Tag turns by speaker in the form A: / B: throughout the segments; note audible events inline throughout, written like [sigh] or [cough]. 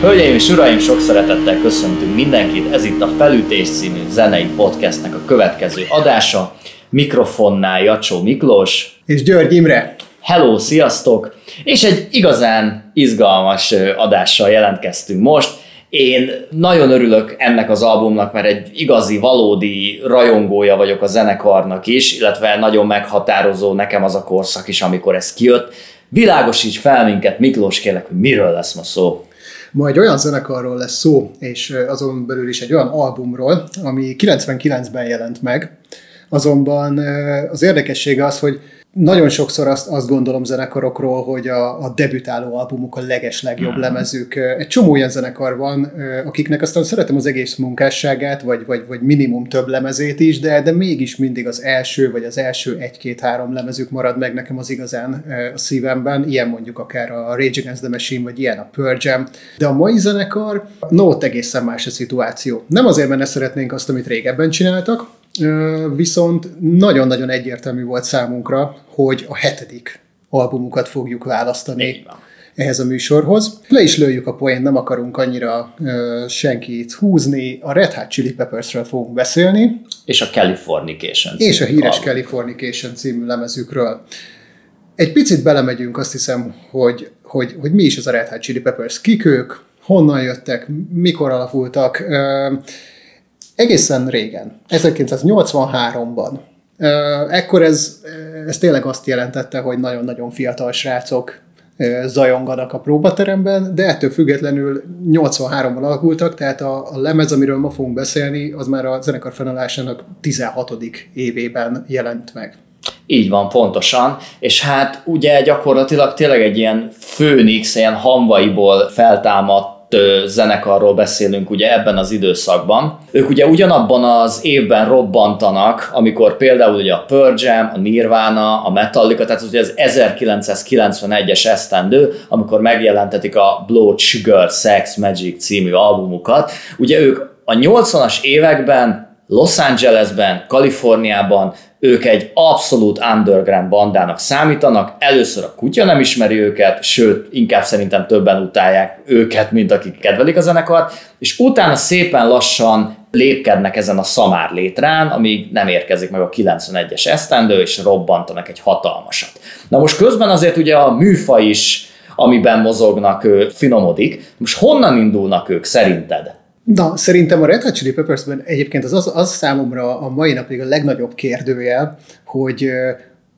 A: Hölgyeim és uraim, sok szeretettel köszöntünk mindenkit, ez itt a Felütés című zenei podcastnek a következő adása. Mikrofonnál Jacsó Miklós.
B: És György Imre.
A: Hello, sziasztok! És egy igazán izgalmas adással jelentkeztünk most. Én nagyon örülök ennek az albumnak, mert egy igazi, valódi rajongója vagyok a zenekarnak is, illetve nagyon meghatározó nekem az a korszak is, amikor ez kijött. Világosíts fel minket, Miklós, kérlek, hogy miről lesz ma szó.
B: Ma egy olyan zenekarról lesz szó, és azon belül is egy olyan albumról, ami 99-ben jelent meg, azonban az érdekessége az, hogy nagyon sokszor azt, azt gondolom zenekarokról, hogy a, a debütáló albumuk a leges legjobb mm. lemezük. Egy csomó olyan zenekar van, akiknek aztán szeretem az egész munkásságát, vagy, vagy, vagy minimum több lemezét is, de, de mégis mindig az első, vagy az első egy-két-három lemezük marad meg nekem az igazán a szívemben. Ilyen mondjuk akár a Rage Against the Machine, vagy ilyen a Pearl Jam. De a mai zenekar, no, ott egészen más a szituáció. Nem azért, mert ne szeretnénk azt, amit régebben csináltak, Viszont nagyon-nagyon egyértelmű volt számunkra, hogy a hetedik albumukat fogjuk választani ehhez a műsorhoz. Le is lőjük a poén, nem akarunk annyira uh, senkit húzni. A Red Hot Chili Peppersről fogunk beszélni.
A: És a Californication
B: És a híres album. Californication című lemezükről. Egy picit belemegyünk, azt hiszem, hogy, hogy, hogy mi is az a Red Hot Chili Peppers, kik ők, honnan jöttek, mikor alakultak. Uh, egészen régen, 1983-ban. Ekkor ez, ez tényleg azt jelentette, hogy nagyon-nagyon fiatal srácok zajonganak a próbateremben, de ettől függetlenül 83-ban alakultak, tehát a, a lemez, amiről ma fogunk beszélni, az már a zenekar fennállásának 16. évében jelent meg.
A: Így van, pontosan. És hát ugye gyakorlatilag tényleg egy ilyen főnix, ilyen hamvaiból feltámadt zenekarról beszélünk ugye ebben az időszakban. Ők ugye ugyanabban az évben robbantanak, amikor például ugye a Pearl Jam, a Nirvana, a Metallica, tehát ugye az 1991-es esztendő, amikor megjelentetik a Blood Sugar Sex Magic című albumukat. Ugye ők a 80-as években Los Angelesben, Kaliforniában ők egy abszolút underground bandának számítanak, először a kutya nem ismeri őket, sőt, inkább szerintem többen utálják őket, mint akik kedvelik a zenekart, és utána szépen lassan lépkednek ezen a szamár létrán, amíg nem érkezik meg a 91-es esztendő, és robbantanak egy hatalmasat. Na most közben azért ugye a műfaj is, amiben mozognak, finomodik. Most honnan indulnak ők szerinted?
B: Na, szerintem a Red Hot Chili Peppersben egyébként az, az, az számomra a mai napig a legnagyobb kérdőjel, hogy,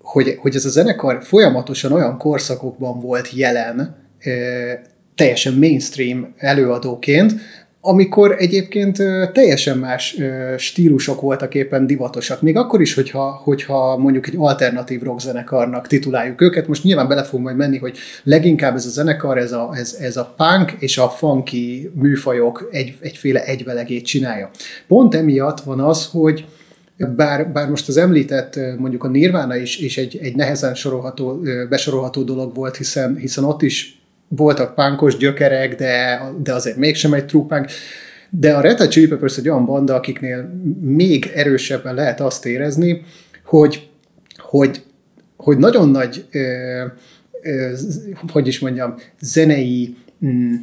B: hogy, hogy ez a zenekar folyamatosan olyan korszakokban volt jelen, teljesen mainstream előadóként, amikor egyébként teljesen más stílusok voltak éppen divatosak. Még akkor is, hogyha, hogyha mondjuk egy alternatív rockzenekarnak tituláljuk őket, most nyilván bele fogunk majd menni, hogy leginkább ez a zenekar, ez a, ez, ez a punk és a funky műfajok egy, egyféle egyvelegét csinálja. Pont emiatt van az, hogy bár, bár most az említett mondjuk a Nirvana is, is egy, egy nehezen sorolható, besorolható dolog volt, hiszen, hiszen ott is voltak pánkos gyökerek, de, de azért mégsem egy true punk. De a Red Hot Chili Peppers egy olyan banda, akiknél még erősebben lehet azt érezni, hogy, hogy, hogy nagyon nagy, ö, ö, hogy is mondjam, zenei mm,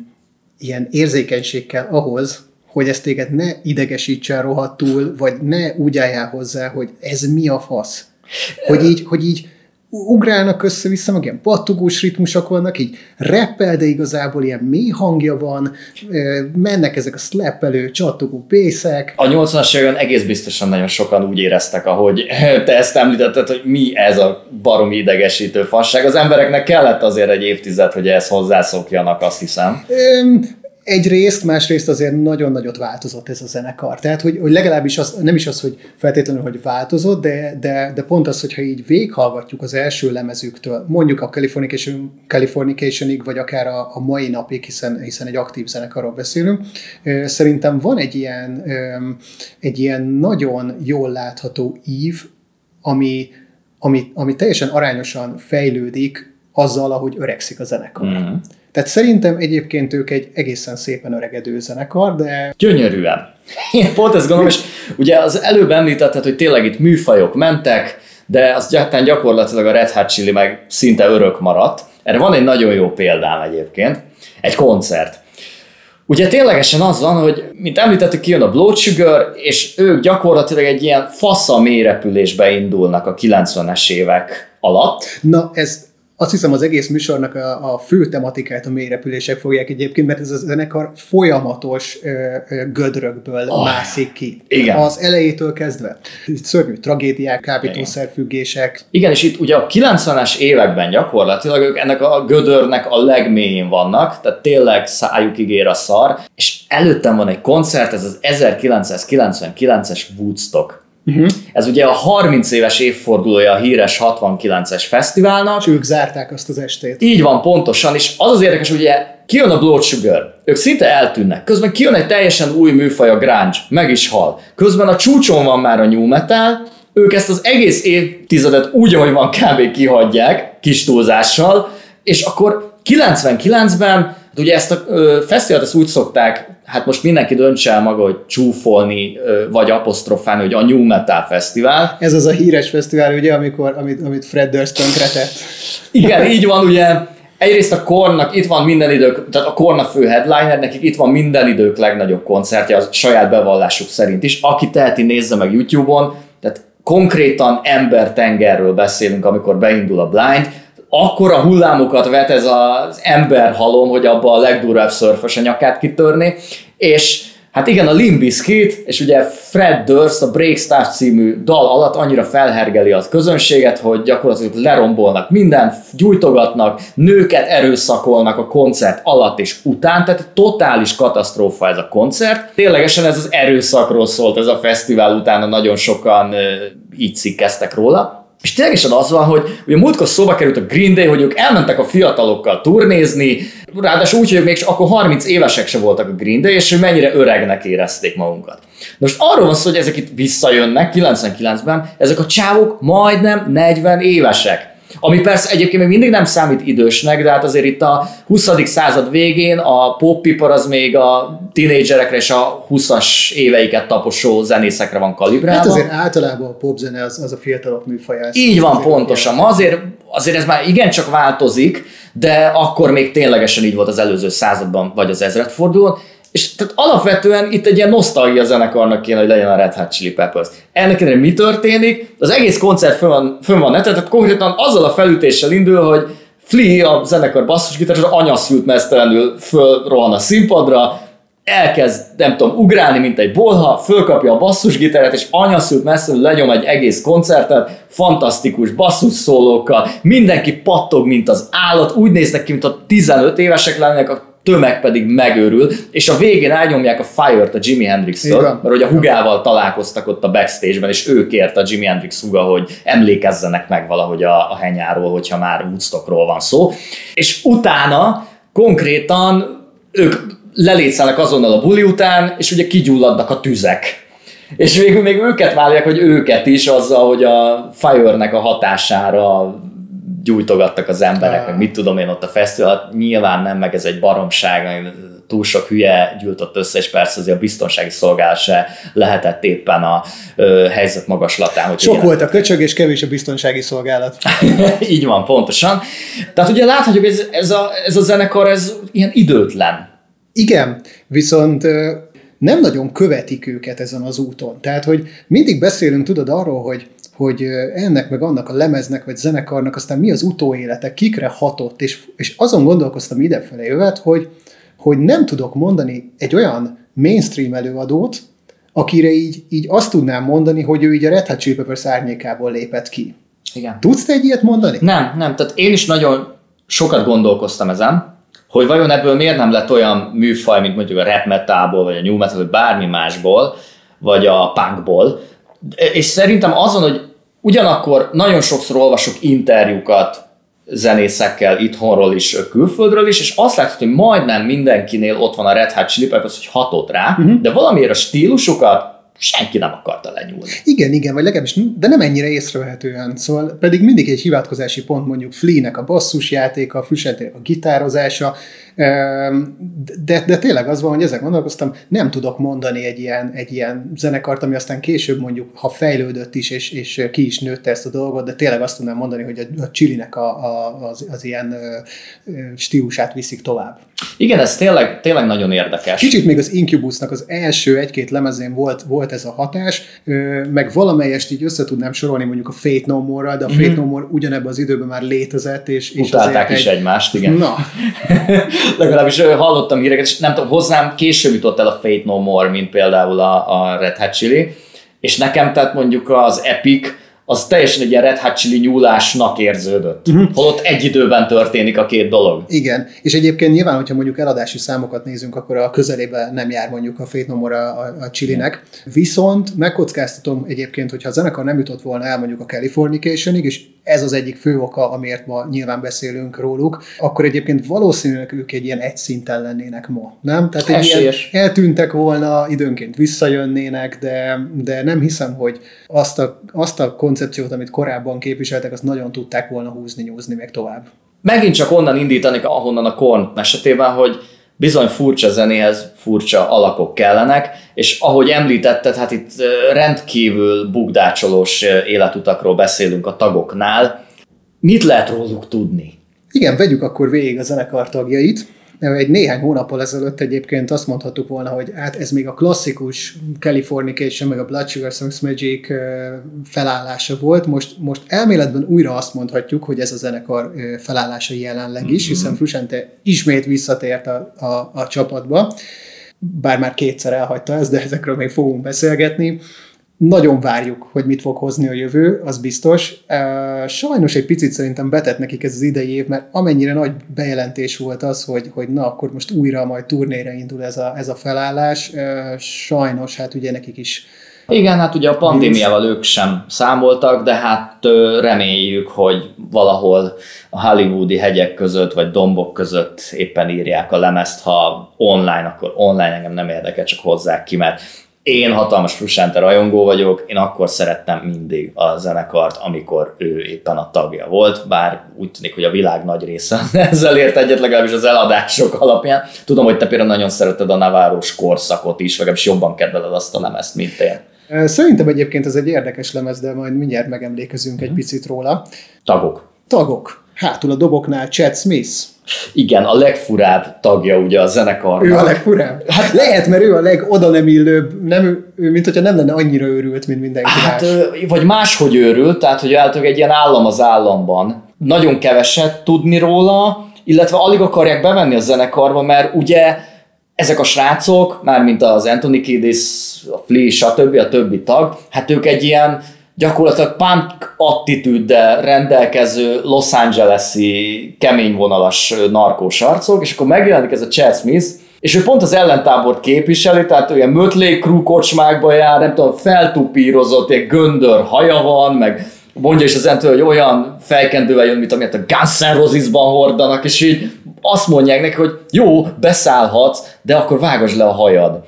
B: ilyen érzékenység kell ahhoz, hogy ezt téged ne idegesítsen rohadtul, vagy ne úgy álljál hozzá, hogy ez mi a fasz. Hogy így, hogy így ugrálnak össze-vissza, meg ilyen pattogós ritmusok vannak, így rappel, de igazából ilyen mély hangja van, mennek ezek a slappelő, csattogó pészek.
A: A 80-as években egész biztosan nagyon sokan úgy éreztek, ahogy [laughs] te ezt említetted, hogy mi ez a baromi idegesítő fasság. Az embereknek kellett azért egy évtized, hogy ehhez hozzászokjanak, azt hiszem
B: egyrészt, másrészt azért nagyon nagyot változott ez a zenekar. Tehát, hogy, hogy legalábbis az, nem is az, hogy feltétlenül, hogy változott, de, de, de pont az, hogyha így véghallgatjuk az első lemezüktől, mondjuk a Californication, Californicationig, vagy akár a, a mai napig, hiszen, hiszen egy aktív zenekarról beszélünk, szerintem van egy ilyen, egy ilyen nagyon jól látható ív, ami, ami, ami teljesen arányosan fejlődik azzal, ahogy öregszik a zenekar. Mm. Tehát szerintem egyébként ők egy egészen szépen öregedő zenekar, de...
A: Gyönyörűen. Én pont ezt gondolom, és ugye az előbb említetted, hogy tényleg itt műfajok mentek, de az gyakran gyakorlatilag a Red Hot Chili meg szinte örök maradt. Erre van egy nagyon jó példám egyébként, egy koncert. Ugye ténylegesen az van, hogy mint említettük, kijön a Blood Sugar, és ők gyakorlatilag egy ilyen fasza mélyrepülésbe indulnak a 90-es évek alatt.
B: Na, ez azt hiszem az egész műsornak a, a fő tematikáját a mélyrepülések fogják egyébként, mert ez a zenekar folyamatos ö, ö, gödrökből oh, mászik ki.
A: Igen.
B: Az elejétől kezdve. Itt szörnyű tragédiák, kábítószerfüggések.
A: Igen, és itt ugye a 90-es években gyakorlatilag ők ennek a gödörnek a legmélyén vannak, tehát tényleg szájuk ér a szar, és előttem van egy koncert, ez az 1999-es Woodstock Uh-huh. Ez ugye a 30 éves évfordulója a híres 69-es fesztiválnak.
B: És ők zárták azt az estét.
A: Így van, pontosan, és az az érdekes, hogy ugye kijön a Blood Sugar, ők szinte eltűnnek, közben kijön egy teljesen új műfaj, a grunge, meg is hal. Közben a csúcson van már a new metal, ők ezt az egész évtizedet úgy, ahogy van, kb. kihagyják, kis túlzással, és akkor 99-ben Hát ugye ezt a ö, fesztivált ezt úgy szokták, hát most mindenki döntse el maga, hogy csúfolni, ö, vagy apostrofálni, hogy a New Metal Fesztivál.
B: Ez az a híres fesztivál, ugye, amikor, amit, amit Fred Durst tönkretett.
A: Igen, így van, ugye, egyrészt a Kornak itt van minden idők, tehát a Korna fő headliner, nekik itt van minden idők legnagyobb koncertje, a saját bevallásuk szerint is. Aki teheti, nézze meg YouTube-on, tehát konkrétan embertengerről beszélünk, amikor beindul a Blind, akkora hullámokat vet ez az ember halom, hogy abba a legdurvább szörfös a nyakát kitörni, és Hát igen, a Limbiskit, és ugye Fred Durst a Breakstar című dal alatt annyira felhergeli a közönséget, hogy gyakorlatilag lerombolnak mindent, gyújtogatnak, nőket erőszakolnak a koncert alatt és után, tehát totális katasztrófa ez a koncert. Ténylegesen ez az erőszakról szólt ez a fesztivál, utána nagyon sokan így cikkeztek róla. És ténylegesen az van, hogy ugye múltkor szóba került a Green Day, hogy ők elmentek a fiatalokkal turnézni, ráadásul úgy, hogy még akkor 30 évesek se voltak a Green Day, és hogy mennyire öregnek érezték magunkat. Most arról van szó, hogy ezek itt visszajönnek 99-ben, ezek a csávok majdnem 40 évesek. Ami persze egyébként még mindig nem számít idősnek, de hát azért itt a 20. század végén a poppipar az még a tinédzserekre és a 20-as éveiket taposó zenészekre van kalibrálva.
B: Hát azért általában a popzene az, az a fiatalok műfaja.
A: Így van, pontosan. Ma azért, azért ez már igencsak változik, de akkor még ténylegesen így volt az előző században, vagy az ezredfordulón, és tehát alapvetően itt egy ilyen nosztalgia zenekarnak kéne, hogy legyen a Red Hot Chili Peppers. Ennek ellenére mi történik? Az egész koncert fönn van, fönn van neten, tehát konkrétan azzal a felütéssel indul, hogy Flea, a zenekar basszusgitáros, anyaszült mesztelenül fölrohan a színpadra, elkezd, nem tudom, ugrálni, mint egy bolha, fölkapja a basszusgitáret, és anyaszült messzelenül lenyom egy egész koncertet, fantasztikus basszusszólókkal, mindenki pattog, mint az állat, úgy néznek ki, mint a 15 évesek lennének, a tömeg pedig megőrül, és a végén elnyomják a Fire-t a Jimi hendrix mert hogy a hugával találkoztak ott a backstage-ben, és ő kért a Jimi Hendrix huga, hogy emlékezzenek meg valahogy a, a henyáról, hogyha már Woodstockról van szó. És utána konkrétan ők lelétszelnek azonnal a buli után, és ugye kigyulladnak a tüzek. És végül még őket válják, hogy őket is azzal, hogy a Fire-nek a hatására gyújtogattak az emberek, meg mit tudom én ott a fesztivál, nyilván nem, meg ez egy baromság, túl sok hülye gyűjtött össze, és persze azért a biztonsági szolgálat se lehetett éppen a ö, helyzet magaslatán. Hogy
B: Sok volt a köcsög, és kevés a biztonsági szolgálat. [laughs]
A: Így van, pontosan. Tehát ugye láthatjuk, ez, ez, a, ez a zenekar, ez ilyen időtlen.
B: Igen, viszont nem nagyon követik őket ezen az úton. Tehát, hogy mindig beszélünk, tudod, arról, hogy hogy ennek meg annak a lemeznek, vagy zenekarnak aztán mi az utóélete, kikre hatott, és, és azon gondolkoztam idefele jövet, hogy, hogy nem tudok mondani egy olyan mainstream előadót, akire így, így azt tudnám mondani, hogy ő így a Red Hot Chili Peppers árnyékából lépett ki.
A: Igen.
B: Tudsz te egy ilyet mondani?
A: Nem, nem. Tehát én is nagyon sokat gondolkoztam ezen, hogy vajon ebből miért nem lett olyan műfaj, mint mondjuk a rap metalból, vagy a new metal, vagy bármi másból, vagy a punkból. És szerintem azon, hogy Ugyanakkor nagyon sokszor olvasok interjúkat zenészekkel itthonról is, külföldről is, és azt látod, hogy majdnem mindenkinél ott van a Red Hot Chili Peppers, hogy hatott rá, uh-huh. de valamiért a stílusokat senki nem akarta lenyúlni.
B: Igen, igen, vagy legalábbis, de nem ennyire észrevehetően. Szóval pedig mindig egy hivatkozási pont mondjuk Flea-nek a basszusjátéka, a Frussentének a gitározása, de, de tényleg az van, hogy ezek gondolkoztam, nem tudok mondani egy ilyen, egy ilyen zenekart, ami aztán később mondjuk, ha fejlődött is, és, és ki is nőtte ezt a dolgot, de tényleg azt tudnám mondani, hogy a, a Chilinek a, a, az, az ilyen stílusát viszik tovább.
A: Igen, ez tényleg, tényleg nagyon érdekes.
B: Kicsit még az Incubusnak az első egy-két lemezén volt, volt ez a hatás, meg valamelyest így össze tudnám sorolni mondjuk a Fate No More-ral, de a Fate mm-hmm. No More ugyanebben az időben már létezett, és,
A: és Utálták is egy... egymást, igen. Na. [laughs] Legalábbis hallottam híreket, és nem tudom, hozzám később jutott el a Fate No More, mint például a, a Red Hot Chili, és nekem tehát mondjuk az Epic, az teljesen egy ilyen Red Hot Chili nyúlásnak érződött. Uh-huh. Holott egy időben történik a két dolog.
B: Igen, és egyébként nyilván, hogyha mondjuk eladási számokat nézünk, akkor a közelébe nem jár mondjuk a Fate No More a, a, a Chilinek. Viszont megkockáztatom egyébként, hogyha a zenekar nem jutott volna el mondjuk a Californicationig, és ez az egyik fő oka, amiért ma nyilván beszélünk róluk, akkor egyébként valószínűleg ők egy ilyen egy szinten lennének ma, nem? Tehát egy ilyen eltűntek volna, időnként visszajönnének, de, de nem hiszem, hogy azt a, azt a koncepciót, amit korábban képviseltek, azt nagyon tudták volna húzni, nyúzni még tovább.
A: Megint csak onnan indítanék, ahonnan a Korn esetében, hogy bizony furcsa zenéhez furcsa alakok kellenek, és ahogy említetted, hát itt rendkívül bugdácsolós életutakról beszélünk a tagoknál. Mit lehet róluk tudni?
B: Igen, vegyük akkor végig a zenekar tagjait. Egy néhány hónappal ezelőtt egyébként azt mondhattuk volna, hogy hát ez még a klasszikus Californication, meg a Blood Sugar Songs Magic felállása volt. Most, most elméletben újra azt mondhatjuk, hogy ez a zenekar felállása jelenleg is, mm-hmm. hiszen Frusente ismét visszatért a, a, a csapatba, bár már kétszer elhagyta ezt, de ezekről még fogunk beszélgetni. Nagyon várjuk, hogy mit fog hozni a jövő, az biztos. Sajnos egy picit szerintem betett nekik ez az idei év, mert amennyire nagy bejelentés volt az, hogy, hogy na, akkor most újra majd turnéra indul ez a, ez a felállás, sajnos hát ugye nekik is.
A: Igen, hát ugye a pandémiával ők sem számoltak, de hát reméljük, hogy valahol a hollywoodi hegyek között, vagy dombok között éppen írják a lemezt, ha online, akkor online engem nem érdekel, csak hozzák ki, mert én hatalmas Frusciante rajongó vagyok, én akkor szerettem mindig a zenekart, amikor ő éppen a tagja volt, bár úgy tűnik, hogy a világ nagy része [laughs] ezzel ért egyet, legalábbis az eladások alapján. Tudom, hogy te például nagyon szereted a Naváros korszakot is, legalábbis jobban kedveled azt a lemezt, mint én.
B: Szerintem egyébként ez egy érdekes lemez, de majd mindjárt megemlékezünk egy mhm. picit róla.
A: Tagok.
B: Tagok. Hátul a doboknál Chad Smith.
A: Igen, a legfurább tagja ugye a zenekarnak.
B: Ő a legfurább? Hát lehet, mert ő a legoda nem illőbb, nem, ő, mint hogyha nem lenne annyira őrült, mint mindenki
A: hát, más. Vagy máshogy őrült, tehát hogy általában egy ilyen állam az államban. Nagyon keveset tudni róla, illetve alig akarják bevenni a zenekarba, mert ugye ezek a srácok, mármint az Anthony Kiddis, a Flea, stb., a többi tag, hát ők egy ilyen gyakorlatilag punk attitűddel rendelkező Los Angeles-i kemény vonalas narkós arcok, és akkor megjelenik ez a Chad Smith, és ő pont az ellentábort képviseli, tehát olyan Mötley Crew kocsmákba jár, nem tudom, feltupírozott, egy göndör haja van, meg mondja is az entől, hogy olyan fejkendővel jön, mint amit a Guns N' hordanak, és így azt mondják neki, hogy jó, beszállhatsz, de akkor vágasd le a hajad.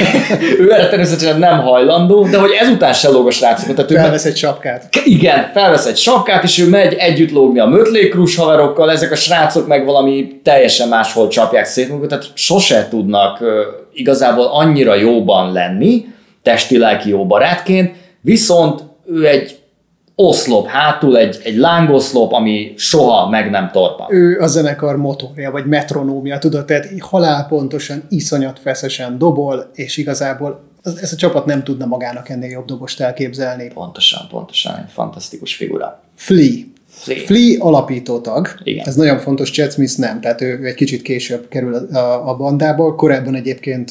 A: [laughs] ő erre természetesen nem hajlandó, de hogy ezután se lóg a srácok.
B: Tehát felvesz egy sapkát.
A: Igen, felvesz egy sapkát, és ő megy együtt lógni a mötlékrus haverokkal, ezek a srácok meg valami teljesen máshol csapják szét magukat, tehát sose tudnak igazából annyira jóban lenni, testi-lelki jó barátként, viszont ő egy oszlop hátul, egy, egy lángoszlop, ami soha meg nem torpan.
B: Ő a zenekar motorja, vagy metronómia, tudod, tehát halálpontosan, iszonyat feszesen dobol, és igazából ez a csapat nem tudna magának ennél jobb dobost elképzelni.
A: Pontosan, pontosan, egy fantasztikus figura.
B: Flea. Flea. Flea alapító tag. Igen. Ez nagyon fontos, Chad Smith nem, tehát ő, egy kicsit később kerül a, a bandába. Korábban egyébként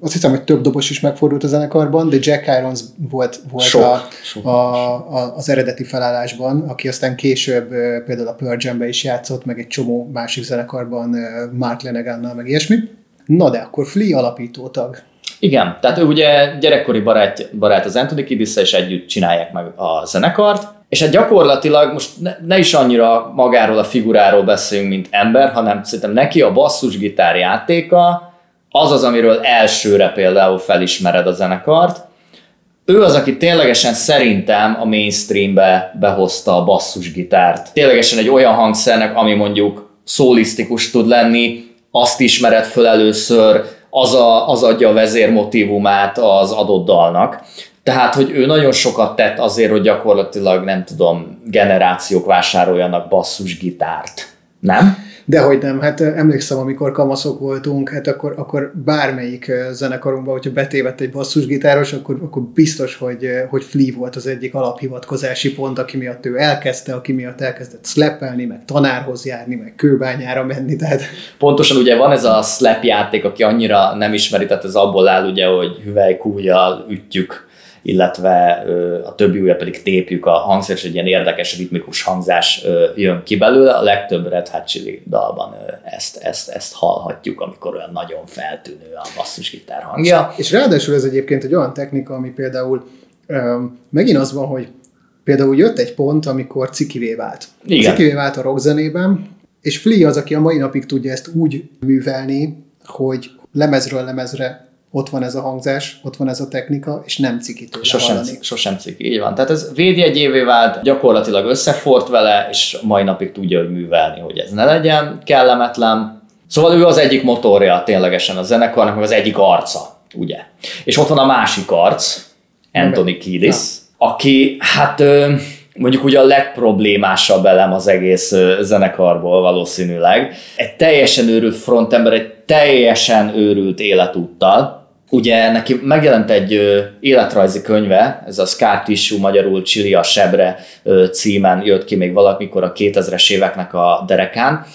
B: azt hiszem, hogy több dobos is megfordult a zenekarban, de Jack Irons volt, volt sok, a, sok, a, a, az eredeti felállásban, aki aztán később például a Pearl Jam-be is játszott, meg egy csomó másik zenekarban Mark Lenegannal, meg ilyesmi. Na de akkor Flea alapító tag.
A: Igen, tehát ő ugye gyerekkori barát, barát az Anthony kiddis és együtt csinálják meg a zenekart, és hát gyakorlatilag most ne, ne is annyira magáról a figuráról beszéljünk, mint ember, hanem szerintem neki a basszusgitár játéka az az, amiről elsőre például felismered a zenekart. ő az, aki ténylegesen szerintem a mainstreambe behozta a basszusgitárt. Ténylegesen egy olyan hangszernek, ami mondjuk szólisztikus tud lenni, azt ismered föl először, az, a, az adja a vezérmotívumát az adott dalnak. Tehát, hogy ő nagyon sokat tett azért, hogy gyakorlatilag, nem tudom, generációk vásároljanak basszusgitárt. Nem?
B: Dehogy nem, hát emlékszem, amikor kamaszok voltunk, hát akkor, akkor bármelyik zenekarunkban, hogyha betévett egy basszusgitáros, akkor, akkor biztos, hogy, hogy Flea volt az egyik alaphivatkozási pont, aki miatt ő elkezdte, aki miatt elkezdett szlepelni, meg tanárhoz járni, meg kőbányára menni. Tehát...
A: Pontosan ugye van ez a slap játék, aki annyira nem ismeri, tehát ez abból áll ugye, hogy hüvelykújjal ütjük illetve a többi ujja pedig tépjük a hangszer, és egy ilyen érdekes ritmikus hangzás jön ki belőle. A legtöbb Red Hot Chili dalban ezt, ezt, ezt hallhatjuk, amikor olyan nagyon feltűnő a basszusgitár hangja.
B: És ráadásul ez egyébként egy olyan technika, ami például megint az van, hogy például jött egy pont, amikor cikivé vált. Igen. Cikivé vált a rockzenében, és Flea az, aki a mai napig tudja ezt úgy művelni, hogy lemezről lemezre ott van ez a hangzás, ott van ez a technika, és nem ciki tőle
A: sosem, hallani. Sosem ciki, így van. Tehát ez védjegyévé vált, gyakorlatilag összefort vele, és mai napig tudja, hogy művelni, hogy ez ne legyen kellemetlen. Szóval ő az egyik motorja ténylegesen a zenekarnak, meg az egyik arca, ugye. És ott van a másik arc, Anthony Kiedis, aki hát mondjuk ugye a legproblémásabb elem az egész zenekarból valószínűleg. Egy teljesen őrült frontember, egy teljesen őrült életúttal, Ugye neki megjelent egy életrajzi könyve, ez a Scar Tissue, magyarul Csili a sebre címen jött ki még valamikor a 2000-es éveknek a derekán.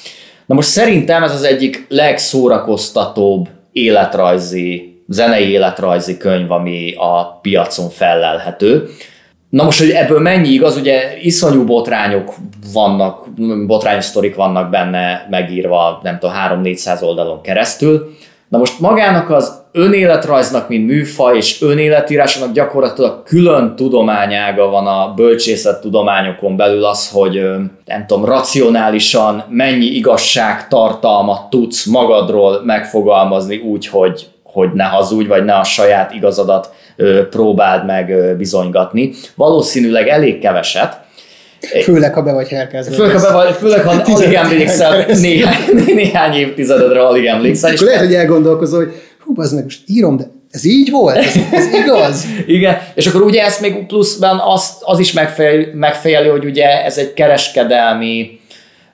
A: Na most szerintem ez az egyik legszórakoztatóbb életrajzi, zenei életrajzi könyv, ami a piacon fellelhető. Na most, hogy ebből mennyi igaz, ugye iszonyú botrányok vannak, botrányos sztorik vannak benne megírva, nem tudom, 3-400 oldalon keresztül. Na most magának az önéletrajznak, mint műfaj, és önéletírásnak gyakorlatilag külön tudományága van a bölcsészet tudományokon belül az, hogy nem tudom, racionálisan mennyi igazság tartalmat tudsz magadról megfogalmazni úgy, hogy, hogy ne hazudj, vagy ne a saját igazadat próbáld meg bizonygatni. Valószínűleg elég keveset,
B: Főleg, ha be vagy herkezve.
A: Főleg, ha, be vagy, főleg, ha alig emlékszel, néhány, néhány évtizededre alig emlékszel.
B: Akkor lehet, hogy elgondolkozol, hogy hú, az meg most írom, de ez így volt? Ez, ez igaz? [laughs]
A: Igen, és akkor ugye ezt még pluszban az, az is megfejeli, hogy ugye ez egy kereskedelmi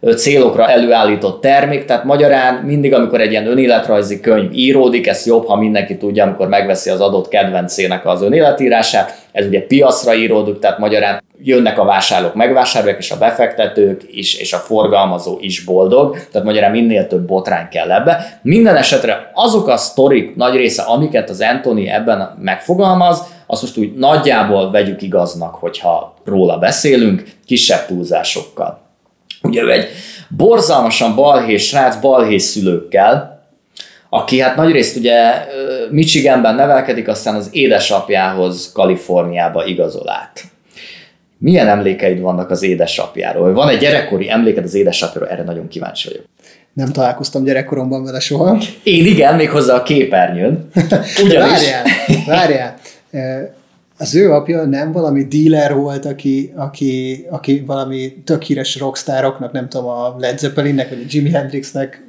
A: célokra előállított termék, tehát magyarán mindig, amikor egy ilyen önéletrajzi könyv íródik, ez jobb, ha mindenki tudja, amikor megveszi az adott kedvencének az önéletírását, ez ugye piacra íródik, tehát magyarán jönnek a vásárlók, megvásárolják, és a befektetők is, és a forgalmazó is boldog, tehát magyarán minél több botrány kell ebbe. Minden esetre azok a sztorik nagy része, amiket az Anthony ebben megfogalmaz, azt most úgy nagyjából vegyük igaznak, hogyha róla beszélünk, kisebb túlzásokkal. Ugye ő egy borzalmasan balhés srác, balhés szülőkkel, aki hát nagyrészt ugye Michiganben nevelkedik, aztán az édesapjához Kaliforniába igazol át. Milyen emlékeid vannak az édesapjáról? Van egy gyerekkori emléked az édesapjáról? Erre nagyon kíváncsi vagyok.
B: Nem találkoztam gyerekkoromban vele soha.
A: Én igen, még hozzá a képernyőn. [laughs]
B: Ugyanis... Várjál, várjál [laughs] az ő apja nem valami dealer volt, aki, aki, aki valami tök híres rockstároknak, nem tudom, a Led Zeppelinnek, vagy a Jimi Hendrixnek.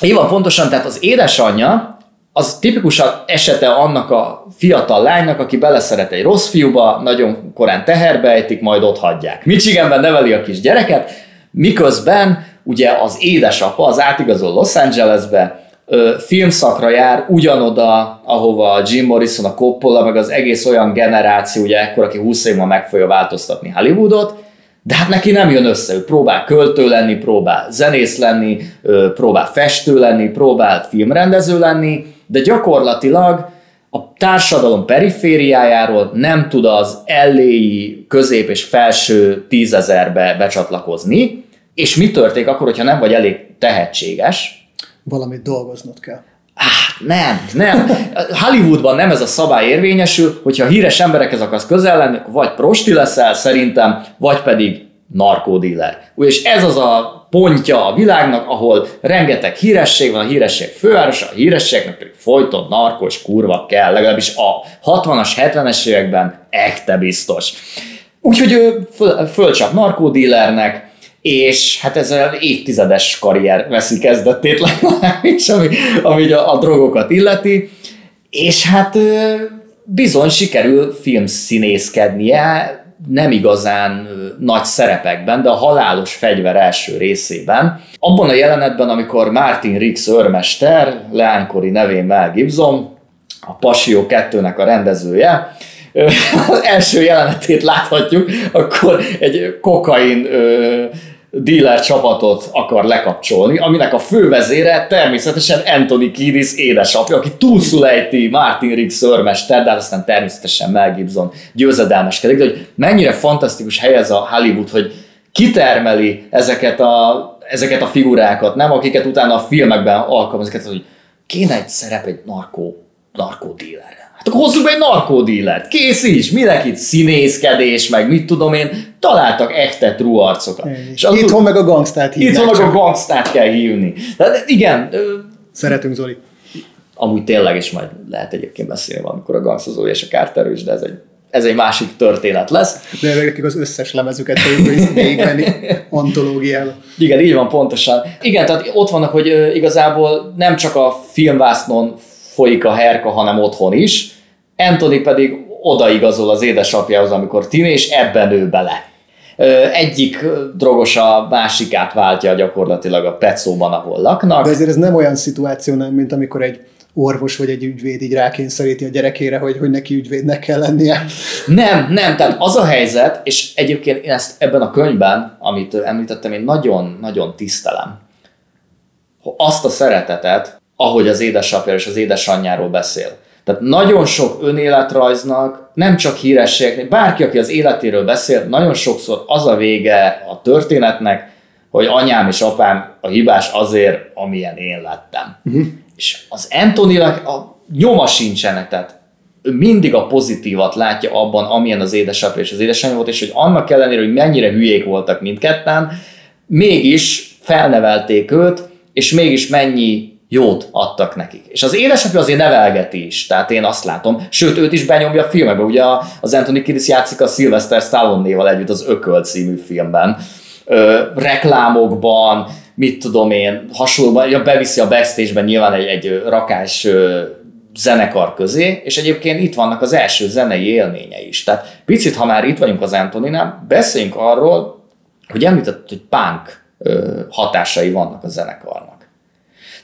A: Így van, pontosan, tehát az édesanyja, az tipikus esete annak a fiatal lánynak, aki beleszeret egy rossz fiúba, nagyon korán teherbe ejtik, majd ott hagyják. Michiganben neveli a kis gyereket, miközben ugye az édesapa az átigazol Los Angelesbe, filmszakra jár, ugyanoda, ahova Jim Morrison, a Coppola, meg az egész olyan generáció, ugye ekkor, aki 20 év meg fogja változtatni Hollywoodot, de hát neki nem jön össze, ő próbál költő lenni, próbál zenész lenni, próbál festő lenni, próbál filmrendező lenni, de gyakorlatilag a társadalom perifériájáról nem tud az elléi közép és felső tízezerbe becsatlakozni, és mi történik akkor, hogyha nem vagy elég tehetséges,
B: valamit dolgoznod kell.
A: Ah, nem, nem. Hollywoodban nem ez a szabály érvényesül, hogyha híres emberekhez akarsz közel lenni, vagy prosti leszel szerintem, vagy pedig narkódíler. És ez az a pontja a világnak, ahol rengeteg híresség van, a híresség fővárosa, a hírességnek pedig folyton narkos kurva kell, legalábbis a 60-as, 70-es években ekte biztos. Úgyhogy ő föl, fölcsap narkódílernek, és hát ez az évtizedes karrier veszi kezdetét [laughs] legalábbis, ami, ami a, a drogokat illeti, és hát bizony sikerül filmszínészkednie, nem igazán nagy szerepekben, de a halálos fegyver első részében. Abban a jelenetben, amikor Martin Riggs őrmester, leánykori nevén Mel Gibson, a Passió 2-nek a rendezője, [laughs] az első jelenetét láthatjuk, akkor egy kokain dealer csapatot akar lekapcsolni, aminek a fővezére természetesen Anthony Kiedis édesapja, aki túlszul ejti Martin Riggs szörmester, de aztán természetesen Mel Gibson győzedelmeskedik, de hogy mennyire fantasztikus hely ez a Hollywood, hogy kitermeli ezeket a, ezeket a figurákat, nem? Akiket utána a filmekben alkalmazik, hogy kéne egy szerep egy narkó, narkó dealer. Hát akkor hozzuk be egy narkódílert. Kész is. Minek itt színészkedés, meg mit tudom én. Találtak echte true arcokat.
B: És az itthon meg a gangstát
A: hívják. Itthon meg a gangstát kell hívni. De igen.
B: Szeretünk Zoli.
A: Amúgy tényleg is majd lehet egyébként beszélni valamikor a gangsta és a kárterős, de ez egy ez egy másik történet lesz.
B: De nekik az összes lemezüket fogjuk végigvenni [laughs] antológiába.
A: Igen, így van pontosan. Igen, tehát ott vannak, hogy igazából nem csak a filmvásznon folyik a herka, hanem otthon is. Anthony pedig odaigazol az édesapjához, amikor tini, és ebben ő bele. Egyik drogos a másikát váltja gyakorlatilag a pecóban, ahol laknak.
B: De ezért ez nem olyan szituáció, nem, mint amikor egy orvos vagy egy ügyvéd így rákényszeríti a gyerekére, hogy, hogy neki ügyvédnek kell lennie.
A: Nem, nem, tehát az a helyzet, és egyébként én ezt ebben a könyvben, amit említettem, én nagyon-nagyon tisztelem. Azt a szeretetet, ahogy az édesapja és az édesanyjáról beszél. Tehát nagyon sok önéletrajznak, nem csak hírességeknek, bárki, aki az életéről beszél, nagyon sokszor az a vége a történetnek, hogy anyám és apám a hibás azért, amilyen én lettem. Uh-huh. És az anthony a nyoma sincsenek, tehát ő mindig a pozitívat látja abban, amilyen az édesapja és az édesanyja volt, és hogy annak ellenére, hogy mennyire hülyék voltak mindketten, mégis felnevelték őt, és mégis mennyi jót adtak nekik. És az édesapja azért nevelgeti is, tehát én azt látom, sőt őt is benyomja a filmekbe, ugye az Anthony Kiddis játszik a Sylvester Stallone-néval együtt az Ököl című filmben, ö, reklámokban, mit tudom én, hasonlóban, ja, beviszi a backstage-ben nyilván egy, egy rakás ö, zenekar közé, és egyébként itt vannak az első zenei élményei is. Tehát picit, ha már itt vagyunk az Antoninál, beszéljünk arról, hogy említett, hogy punk hatásai vannak a zenekarnak.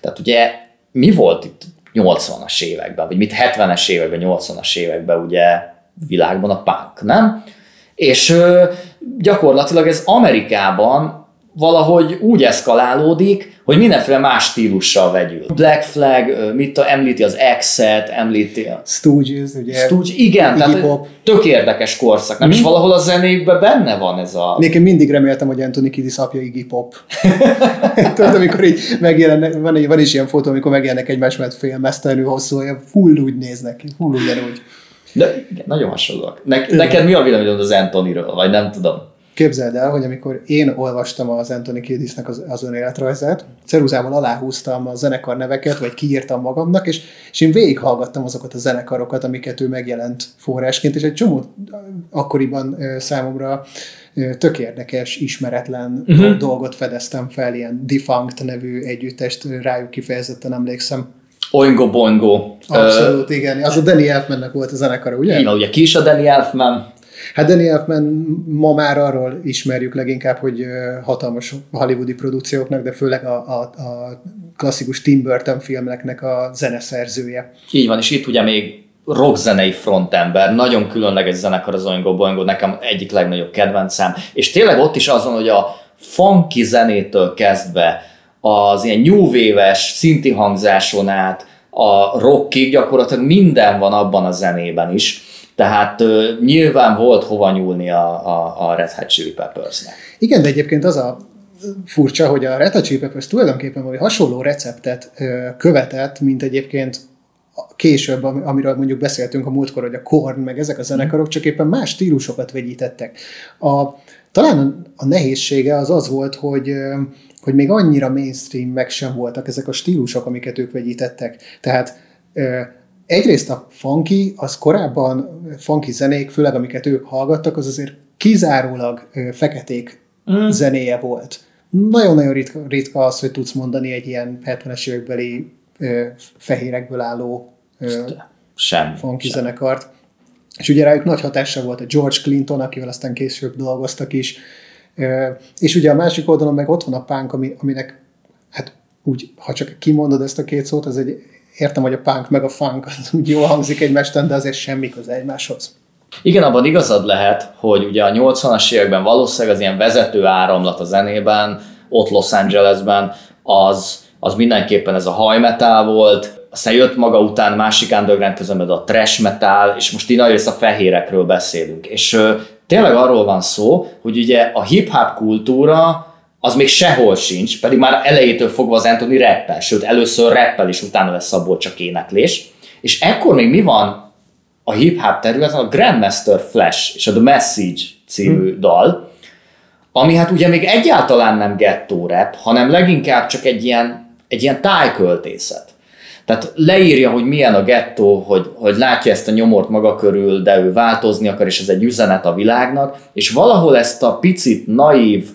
A: Tehát ugye mi volt itt 80-as években, vagy mit 70-es években, 80-as években ugye világban a punk, nem? És gyakorlatilag ez Amerikában valahogy úgy eszkalálódik, hogy mindenféle más stílussal vegyül. Black Flag, mit a, említi az X-et, említi a...
B: Stooges, ugye?
A: Stooges, igen, tehát hip-hop. tök érdekes korszak, nem? Mm. És valahol a zenékben benne van ez a...
B: Én mindig reméltem, hogy Anthony Kiddis apja Iggy Pop. [laughs] Tudod, amikor így megjelennek, van, van is ilyen fotó, amikor megjelennek egymás mellett félmeztelenül hosszú, full úgy néznek ki, full ugyanúgy.
A: De igen, nagyon hasonlóak. Ne, neked mi a véleményed az Anthonyről, vagy nem tudom?
B: Képzeld el, hogy amikor én olvastam az Anthony Kiedisnek az, az önéletrajzát, ceruzával aláhúztam a zenekar neveket, vagy kiírtam magamnak, és, és én végighallgattam azokat a zenekarokat, amiket ő megjelent forrásként, és egy csomó akkoriban számomra tök érdekes, ismeretlen uh-huh. dolgot fedeztem fel, ilyen Defunct nevű együttest, rájuk kifejezetten emlékszem.
A: Oingo Boingo.
B: Abszolút, uh, igen. Az a Danny Elfmannek volt a zenekara, ugye?
A: Igen, ugye ki is a Danny Elfman?
B: Hát Danny Elfman ma már arról ismerjük leginkább, hogy hatalmas hollywoodi produkcióknak, de főleg a, a, a klasszikus Tim Burton filmeknek a zeneszerzője.
A: Így van, és itt ugye még rockzenei frontember, nagyon különleges zenekar az Oingo Boingo, nekem egyik legnagyobb kedvencem, és tényleg ott is azon, hogy a funky zenétől kezdve az ilyen wave szinti hangzáson át, a rockig gyakorlatilag minden van abban a zenében is tehát uh, nyilván volt hova nyúlni a, a, a Red Hot Chili Peppersnek.
B: Igen, de egyébként az a furcsa, hogy a Red Hot Chili Peppers tulajdonképpen valami hasonló receptet uh, követett, mint egyébként később, amiről mondjuk beszéltünk a múltkor, hogy a Korn, meg ezek a zenekarok, csak éppen más stílusokat vegyítettek. A Talán a nehézsége az az volt, hogy, hogy még annyira mainstream meg sem voltak ezek a stílusok, amiket ők vegyítettek. Tehát egyrészt a funky, az korábban funky zenék, főleg amiket ők hallgattak, az azért kizárólag feketék mm. zenéje volt. Nagyon-nagyon ritka, ritka az, hogy tudsz mondani egy ilyen 70-es évekbeli fehérekből álló
A: sem,
B: funky sem. zenekart. És ugye rájuk nagy hatása volt a George Clinton, akivel aztán később dolgoztak is. És ugye a másik oldalon meg ott van a punk, ami, aminek, hát úgy, ha csak kimondod ezt a két szót, az egy, értem, hogy a punk meg a funk az úgy jól hangzik egymástán, de azért semmi köz egymáshoz.
A: Igen, abban igazad lehet, hogy ugye a 80-as években valószínűleg az ilyen vezető áramlat a zenében, ott Los Angelesben, az, az mindenképpen ez a hajmetál volt, aztán jött maga után másik underground közben a trash metal, és most így nagy a fehérekről beszélünk. És ö, tényleg arról van szó, hogy ugye a hip-hop kultúra az még sehol sincs, pedig már elejétől fogva az Anthony rappel, sőt először rappel, és utána lesz abból csak éneklés. És ekkor még mi van a hip-hop területen? A Grandmaster Flash és a The Message című hmm. dal, ami hát ugye még egyáltalán nem ghetto rap, hanem leginkább csak egy ilyen, egy ilyen tájköltészet. Tehát leírja, hogy milyen a gettó, hogy, hogy látja ezt a nyomort maga körül, de ő változni akar, és ez egy üzenet a világnak, és valahol ezt a picit naív,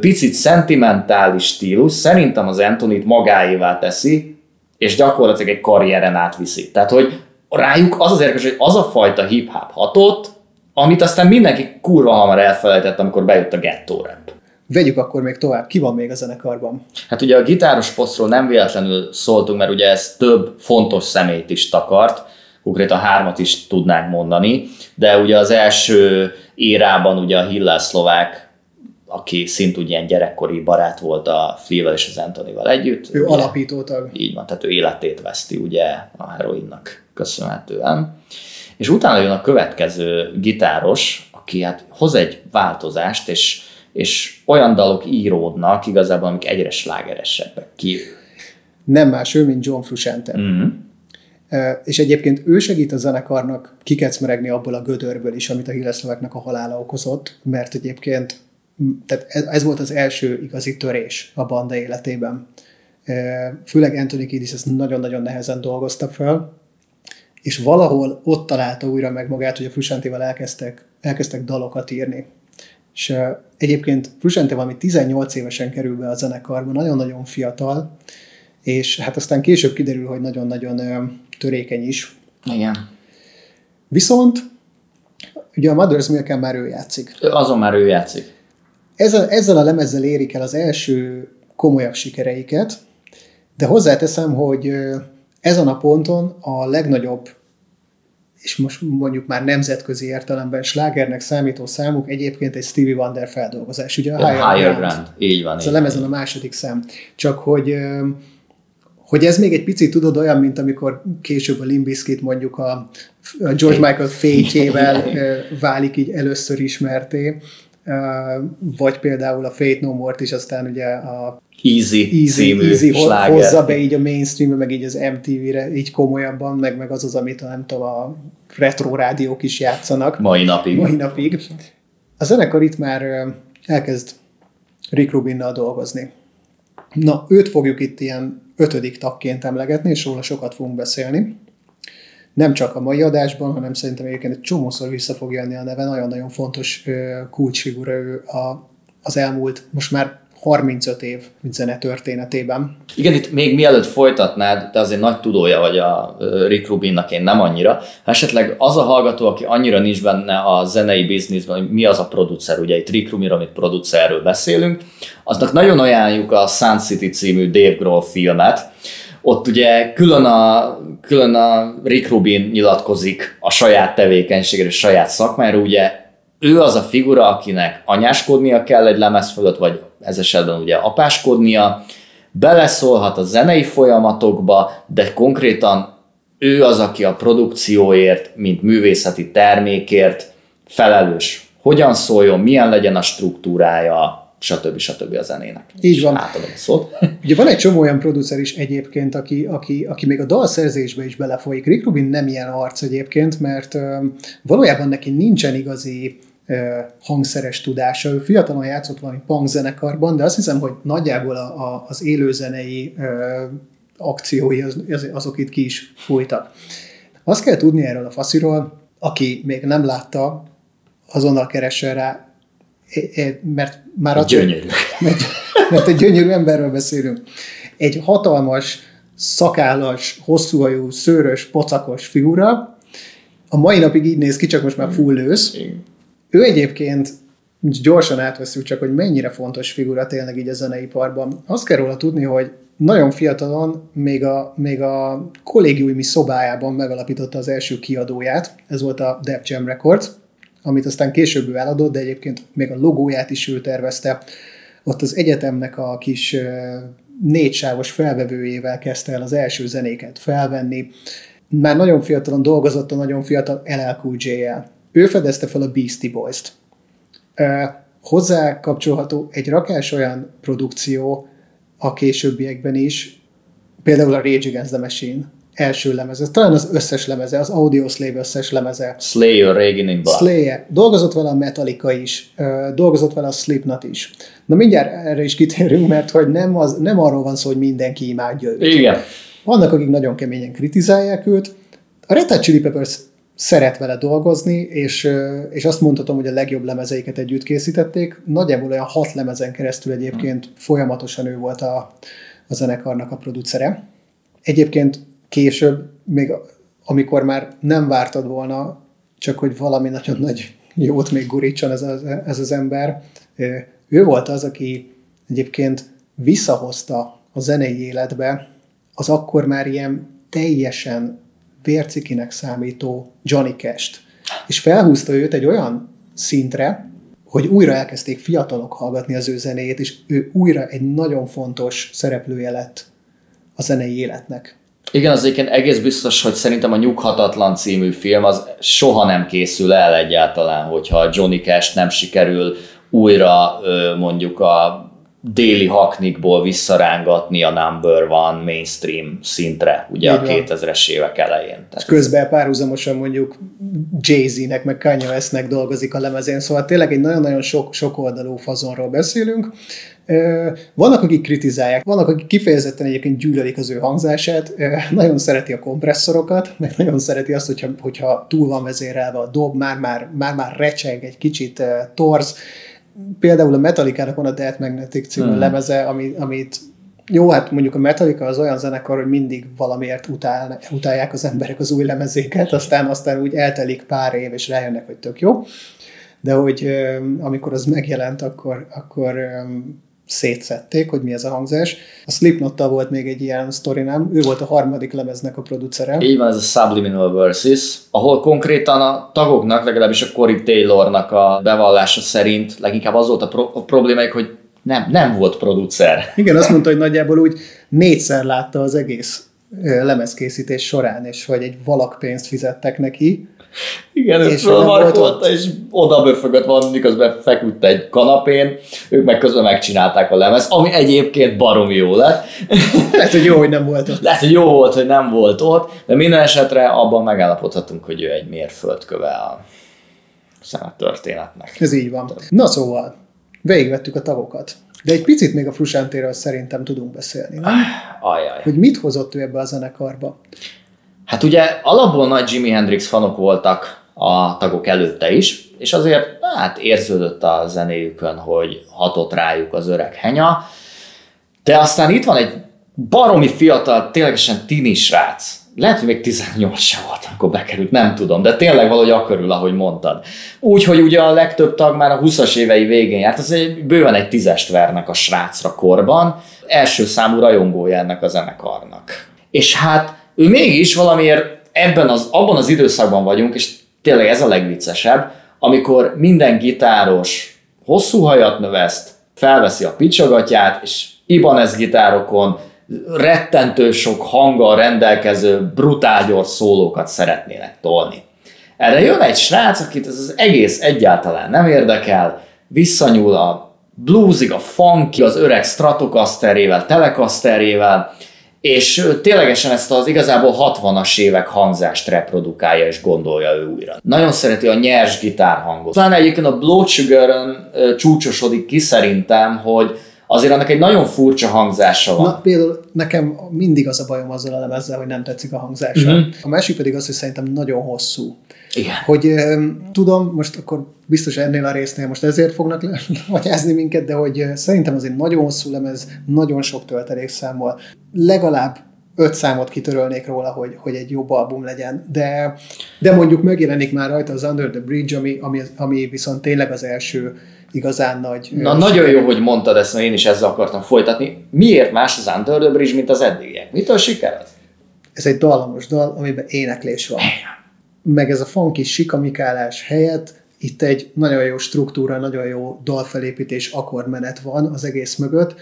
A: picit szentimentális stílus szerintem az Antonit magáévá teszi, és gyakorlatilag egy karrieren átviszi. Tehát, hogy rájuk az az érdekes, hogy az a fajta hip-hop hatott, amit aztán mindenki kurva hamar elfelejtett, amikor bejött a ghetto rap.
B: Vegyük akkor még tovább, ki van még a zenekarban?
A: Hát ugye a gitáros posztról nem véletlenül szóltunk, mert ugye ez több fontos szemét is takart, konkrétan hármat is tudnánk mondani, de ugye az első érában ugye a Hillel szlovák, aki szintúgy ilyen gyerekkori barát volt a Flea-vel és az Antonival együtt.
B: Ő ugye, alapítótag.
A: Így van, tehát ő életét veszti ugye a heroinnak köszönhetően. És utána jön a következő gitáros, aki hát hoz egy változást, és és olyan dalok íródnak igazából, amik egyre slágeresebbek ki.
B: Nem más ő, mint John Frusciante. Mm-hmm. És egyébként ő segít a zenekarnak kikecmeregni abból a gödörből is, amit a Hilleszloveknek a halála okozott, mert egyébként tehát ez volt az első igazi törés a banda életében. Főleg Anthony Kiddis ezt nagyon-nagyon nehezen dolgozta fel, és valahol ott találta újra meg magát, hogy a Frusciantéval elkezdtek, elkezdtek dalokat írni. És egyébként Frusciante valami 18 évesen kerül be a zenekarba, nagyon-nagyon fiatal, és hát aztán később kiderül, hogy nagyon-nagyon törékeny is.
A: Igen.
B: Viszont ugye a Mother's milk már ő játszik.
A: Azon már ő játszik.
B: Ezzel, ezzel a lemezzel érik el az első komolyabb sikereiket, de hozzáteszem, hogy ezen a ponton a legnagyobb és most mondjuk már nemzetközi értelemben slágernek számító számuk egyébként egy Stevie Wonder feldolgozás. Ugye
A: a Higher, Higher Ground. Ground. Így van.
B: Ez a lemezen a második szám. Csak hogy hogy ez még egy picit tudod olyan, mint amikor később a Limbiskit mondjuk a, George Michael fétjével [laughs] válik így először ismerté, vagy például a Fate No More-t is aztán ugye a
A: Easy, Easy című
B: Easy hozza be így a mainstream meg így az MTV-re, így komolyabban, meg, meg az az, amit a, nem tudom, a retro rádiók is játszanak.
A: Mai napig.
B: Mai napig. A zenekar itt már elkezd Rick Rubinnal dolgozni. Na, őt fogjuk itt ilyen ötödik tagként emlegetni, és róla sokat fogunk beszélni. Nem csak a mai adásban, hanem szerintem egyébként egy csomószor vissza fog jönni a neve, nagyon-nagyon fontos kulcsfigura ő a, az elmúlt, most már 35 év zene történetében.
A: Igen, itt még mielőtt folytatnád, te azért nagy tudója vagy a Rick Rubinnak, én nem annyira. Esetleg az a hallgató, aki annyira nincs benne a zenei bizniszben, hogy mi az a producer, ugye itt Rick Rubin, amit producerről beszélünk, aznak nagyon ajánljuk a Sun City című Dave Grohl filmet, ott ugye külön a, külön a Rick Rubin nyilatkozik a saját tevékenységre, a saját szakmára, ugye ő az a figura, akinek anyáskodnia kell egy lemez fölött, vagy ez esetben ugye apáskodnia, beleszólhat a zenei folyamatokba, de konkrétan ő az, aki a produkcióért, mint művészeti termékért felelős. Hogyan szóljon, milyen legyen a struktúrája, stb. stb. a zenének.
B: Így van.
A: Átadom a szót. [laughs]
B: Ugye van egy csomó olyan producer is egyébként, aki, aki, aki még a dalszerzésbe is belefolyik. Rick Rubin nem ilyen arc egyébként, mert uh, valójában neki nincsen igazi hangszeres tudása. Ő fiatalon játszott valami punk zenekarban, de azt hiszem, hogy nagyjából a, a, az élőzenei akciói az, azok itt ki is fújtak. Azt kell tudni erről a fasziról, aki még nem látta, azonnal keressen rá, mert már
A: attól, gyönyörű.
B: Mert, mert egy gyönyörű emberről beszélünk. Egy hatalmas, szakállas, hosszúhajú, szőrös, pocakos figura, a mai napig így néz ki, csak most már full ősz. Ő egyébként gyorsan átveszünk csak, hogy mennyire fontos figura tényleg így a zeneiparban. Azt kell róla tudni, hogy nagyon fiatalon még a, még a kollégiumi szobájában megalapította az első kiadóját, ez volt a Def Jam Records, amit aztán később ő eladott, de egyébként még a logóját is ő tervezte. Ott az egyetemnek a kis négysávos felvevőjével kezdte el az első zenéket felvenni. Már nagyon fiatalon dolgozott a nagyon fiatal LL Cool J-el. Ő fedezte fel a Beastie Boys-t. Hozzá kapcsolható egy rakás olyan produkció, a későbbiekben is, például a Rage Against the Machine első lemeze, talán az összes lemeze, az Audio Slave összes lemeze.
A: Slayer, Reagan in Blood.
B: Slayer. Dolgozott vele a Metallica is, dolgozott vele a Slipknot is. Na mindjárt erre is kitérünk, mert hogy nem, az, nem arról van szó, hogy mindenki imádja őt.
A: Igen.
B: Vannak, akik nagyon keményen kritizálják őt. A Red Hot Chili Peppers szeret vele dolgozni, és, és azt mondhatom, hogy a legjobb lemezeiket együtt készítették. Nagyjából olyan hat lemezen keresztül egyébként folyamatosan ő volt a, a zenekarnak a producere. Egyébként később, még amikor már nem vártad volna, csak hogy valami nagyon nagy jót még gurítson ez az, ez az ember, ő volt az, aki egyébként visszahozta a zenei életbe az akkor már ilyen teljesen vércikinek számító Johnny Cash-t. És felhúzta őt egy olyan szintre, hogy újra elkezdték fiatalok hallgatni az ő zenéjét, és ő újra egy nagyon fontos szereplője lett a zenei életnek.
A: Igen, az egyébként egész biztos, hogy szerintem a Nyughatatlan című film az soha nem készül el egyáltalán, hogyha Johnny Cash nem sikerül újra mondjuk a déli haknikból visszarángatni a number one mainstream szintre, ugye Így a 2000-es évek elején.
B: Tehát és közben párhuzamosan mondjuk Jay-Z-nek, meg Kanye West-nek dolgozik a lemezén, szóval tényleg egy nagyon-nagyon sok, sok oldalú fazonról beszélünk. Vannak, akik kritizálják, vannak, akik kifejezetten egyébként gyűlölik az ő hangzását, nagyon szereti a kompresszorokat, meg nagyon szereti azt, hogyha, hogyha túl van vezérelve a dob, már-már, már-már recseg, egy kicsit torz, például a Metallica-nak van a Death Magnetic című hmm. lemeze, ami, amit jó, hát mondjuk a Metallica az olyan zenekar, hogy mindig valamiért utál, utálják az emberek az új lemezéket, aztán aztán úgy eltelik pár év, és rájönnek, hogy tök jó. De hogy amikor az megjelent, akkor, akkor szétszették, hogy mi ez a hangzás. A Slipknottal volt még egy ilyen sztori, nem? Ő volt a harmadik lemeznek a producere.
A: Így van, ez a Subliminal Verses, ahol konkrétan a tagoknak, legalábbis a Cory Taylornak a bevallása szerint leginkább az volt a, pro- a problémájuk, hogy nem, nem volt producer.
B: Igen, azt [laughs] mondta, hogy nagyjából úgy négyszer látta az egész lemezkészítés során, és hogy egy valak pénzt fizettek neki,
A: igen, ez fölmarkolta, és oda böfögött van, miközben feküdt egy kanapén, ők meg közben megcsinálták a lemez, ami egyébként baromi jó lett.
B: Lehet, hogy jó, hogy nem volt ott.
A: Lehet, hogy jó volt, hogy nem volt ott, de minden esetre abban megállapodhatunk, hogy ő egy mérföldköve a szemet történetnek.
B: Ez így van. Na szóval, végigvettük a tagokat. De egy picit még a Frusántéről szerintem tudunk beszélni, nem?
A: Ajaj.
B: Hogy mit hozott ő ebbe a zenekarba?
A: Hát ugye alapból nagy Jimi Hendrix fanok voltak a tagok előtte is, és azért hát érződött a zenéjükön, hogy hatott rájuk az öreg henya. De aztán itt van egy baromi fiatal, ténylegesen tini srác. Lehet, hogy még 18 sem volt, amikor bekerült, nem tudom, de tényleg valahogy akkörül, ahogy mondtad. Úgyhogy ugye a legtöbb tag már a 20-as évei végén járt, az egy, bőven egy tízest vernek a srácra korban, első számú rajongója ennek a zenekarnak. És hát ő mégis valamiért ebben az, abban az időszakban vagyunk, és tényleg ez a legviccesebb, amikor minden gitáros hosszú hajat növeszt, felveszi a picsagatját, és Ibanez gitárokon rettentő sok hanggal rendelkező, brutál gyors szólókat szeretnének tolni. Erre jön egy srác, akit ez az egész egyáltalán nem érdekel, visszanyúl a bluesig, a funky, az öreg Stratocasterével, Telecasterével, és ténylegesen ezt az igazából 60-as évek hangzást reprodukálja és gondolja ő újra. Nagyon szereti a nyers gitárhangot. Talán egyébként a Blood Sugar-ön csúcsosodik ki szerintem, hogy azért annak egy nagyon furcsa hangzása van.
B: Na, például nekem mindig az a bajom azzal a lemezzel, hogy nem tetszik a hangzása. Uh-huh. A másik pedig az, hogy szerintem nagyon hosszú.
A: Igen.
B: Hogy tudom, most akkor biztos ennél a résznél most ezért fognak magyázni [laughs] minket, de hogy szerintem az egy nagyon hosszú lemez, nagyon sok töltelékszámmal. Legalább öt számot kitörölnék róla, hogy, hogy egy jobb album legyen, de, de mondjuk megjelenik már rajta az Under the Bridge, ami, ami, ami viszont tényleg az első igazán nagy...
A: Na nagyon jó, hogy mondtad ezt, mert én is ezzel akartam folytatni. Miért más az Under the Bridge, mint az eddigiek? Mitől siker az?
B: Ez egy dallamos dal, amiben éneklés van. Meg ez a funky sikamikálás helyett itt egy nagyon jó struktúra, nagyon jó dalfelépítés, akkordmenet van az egész mögött,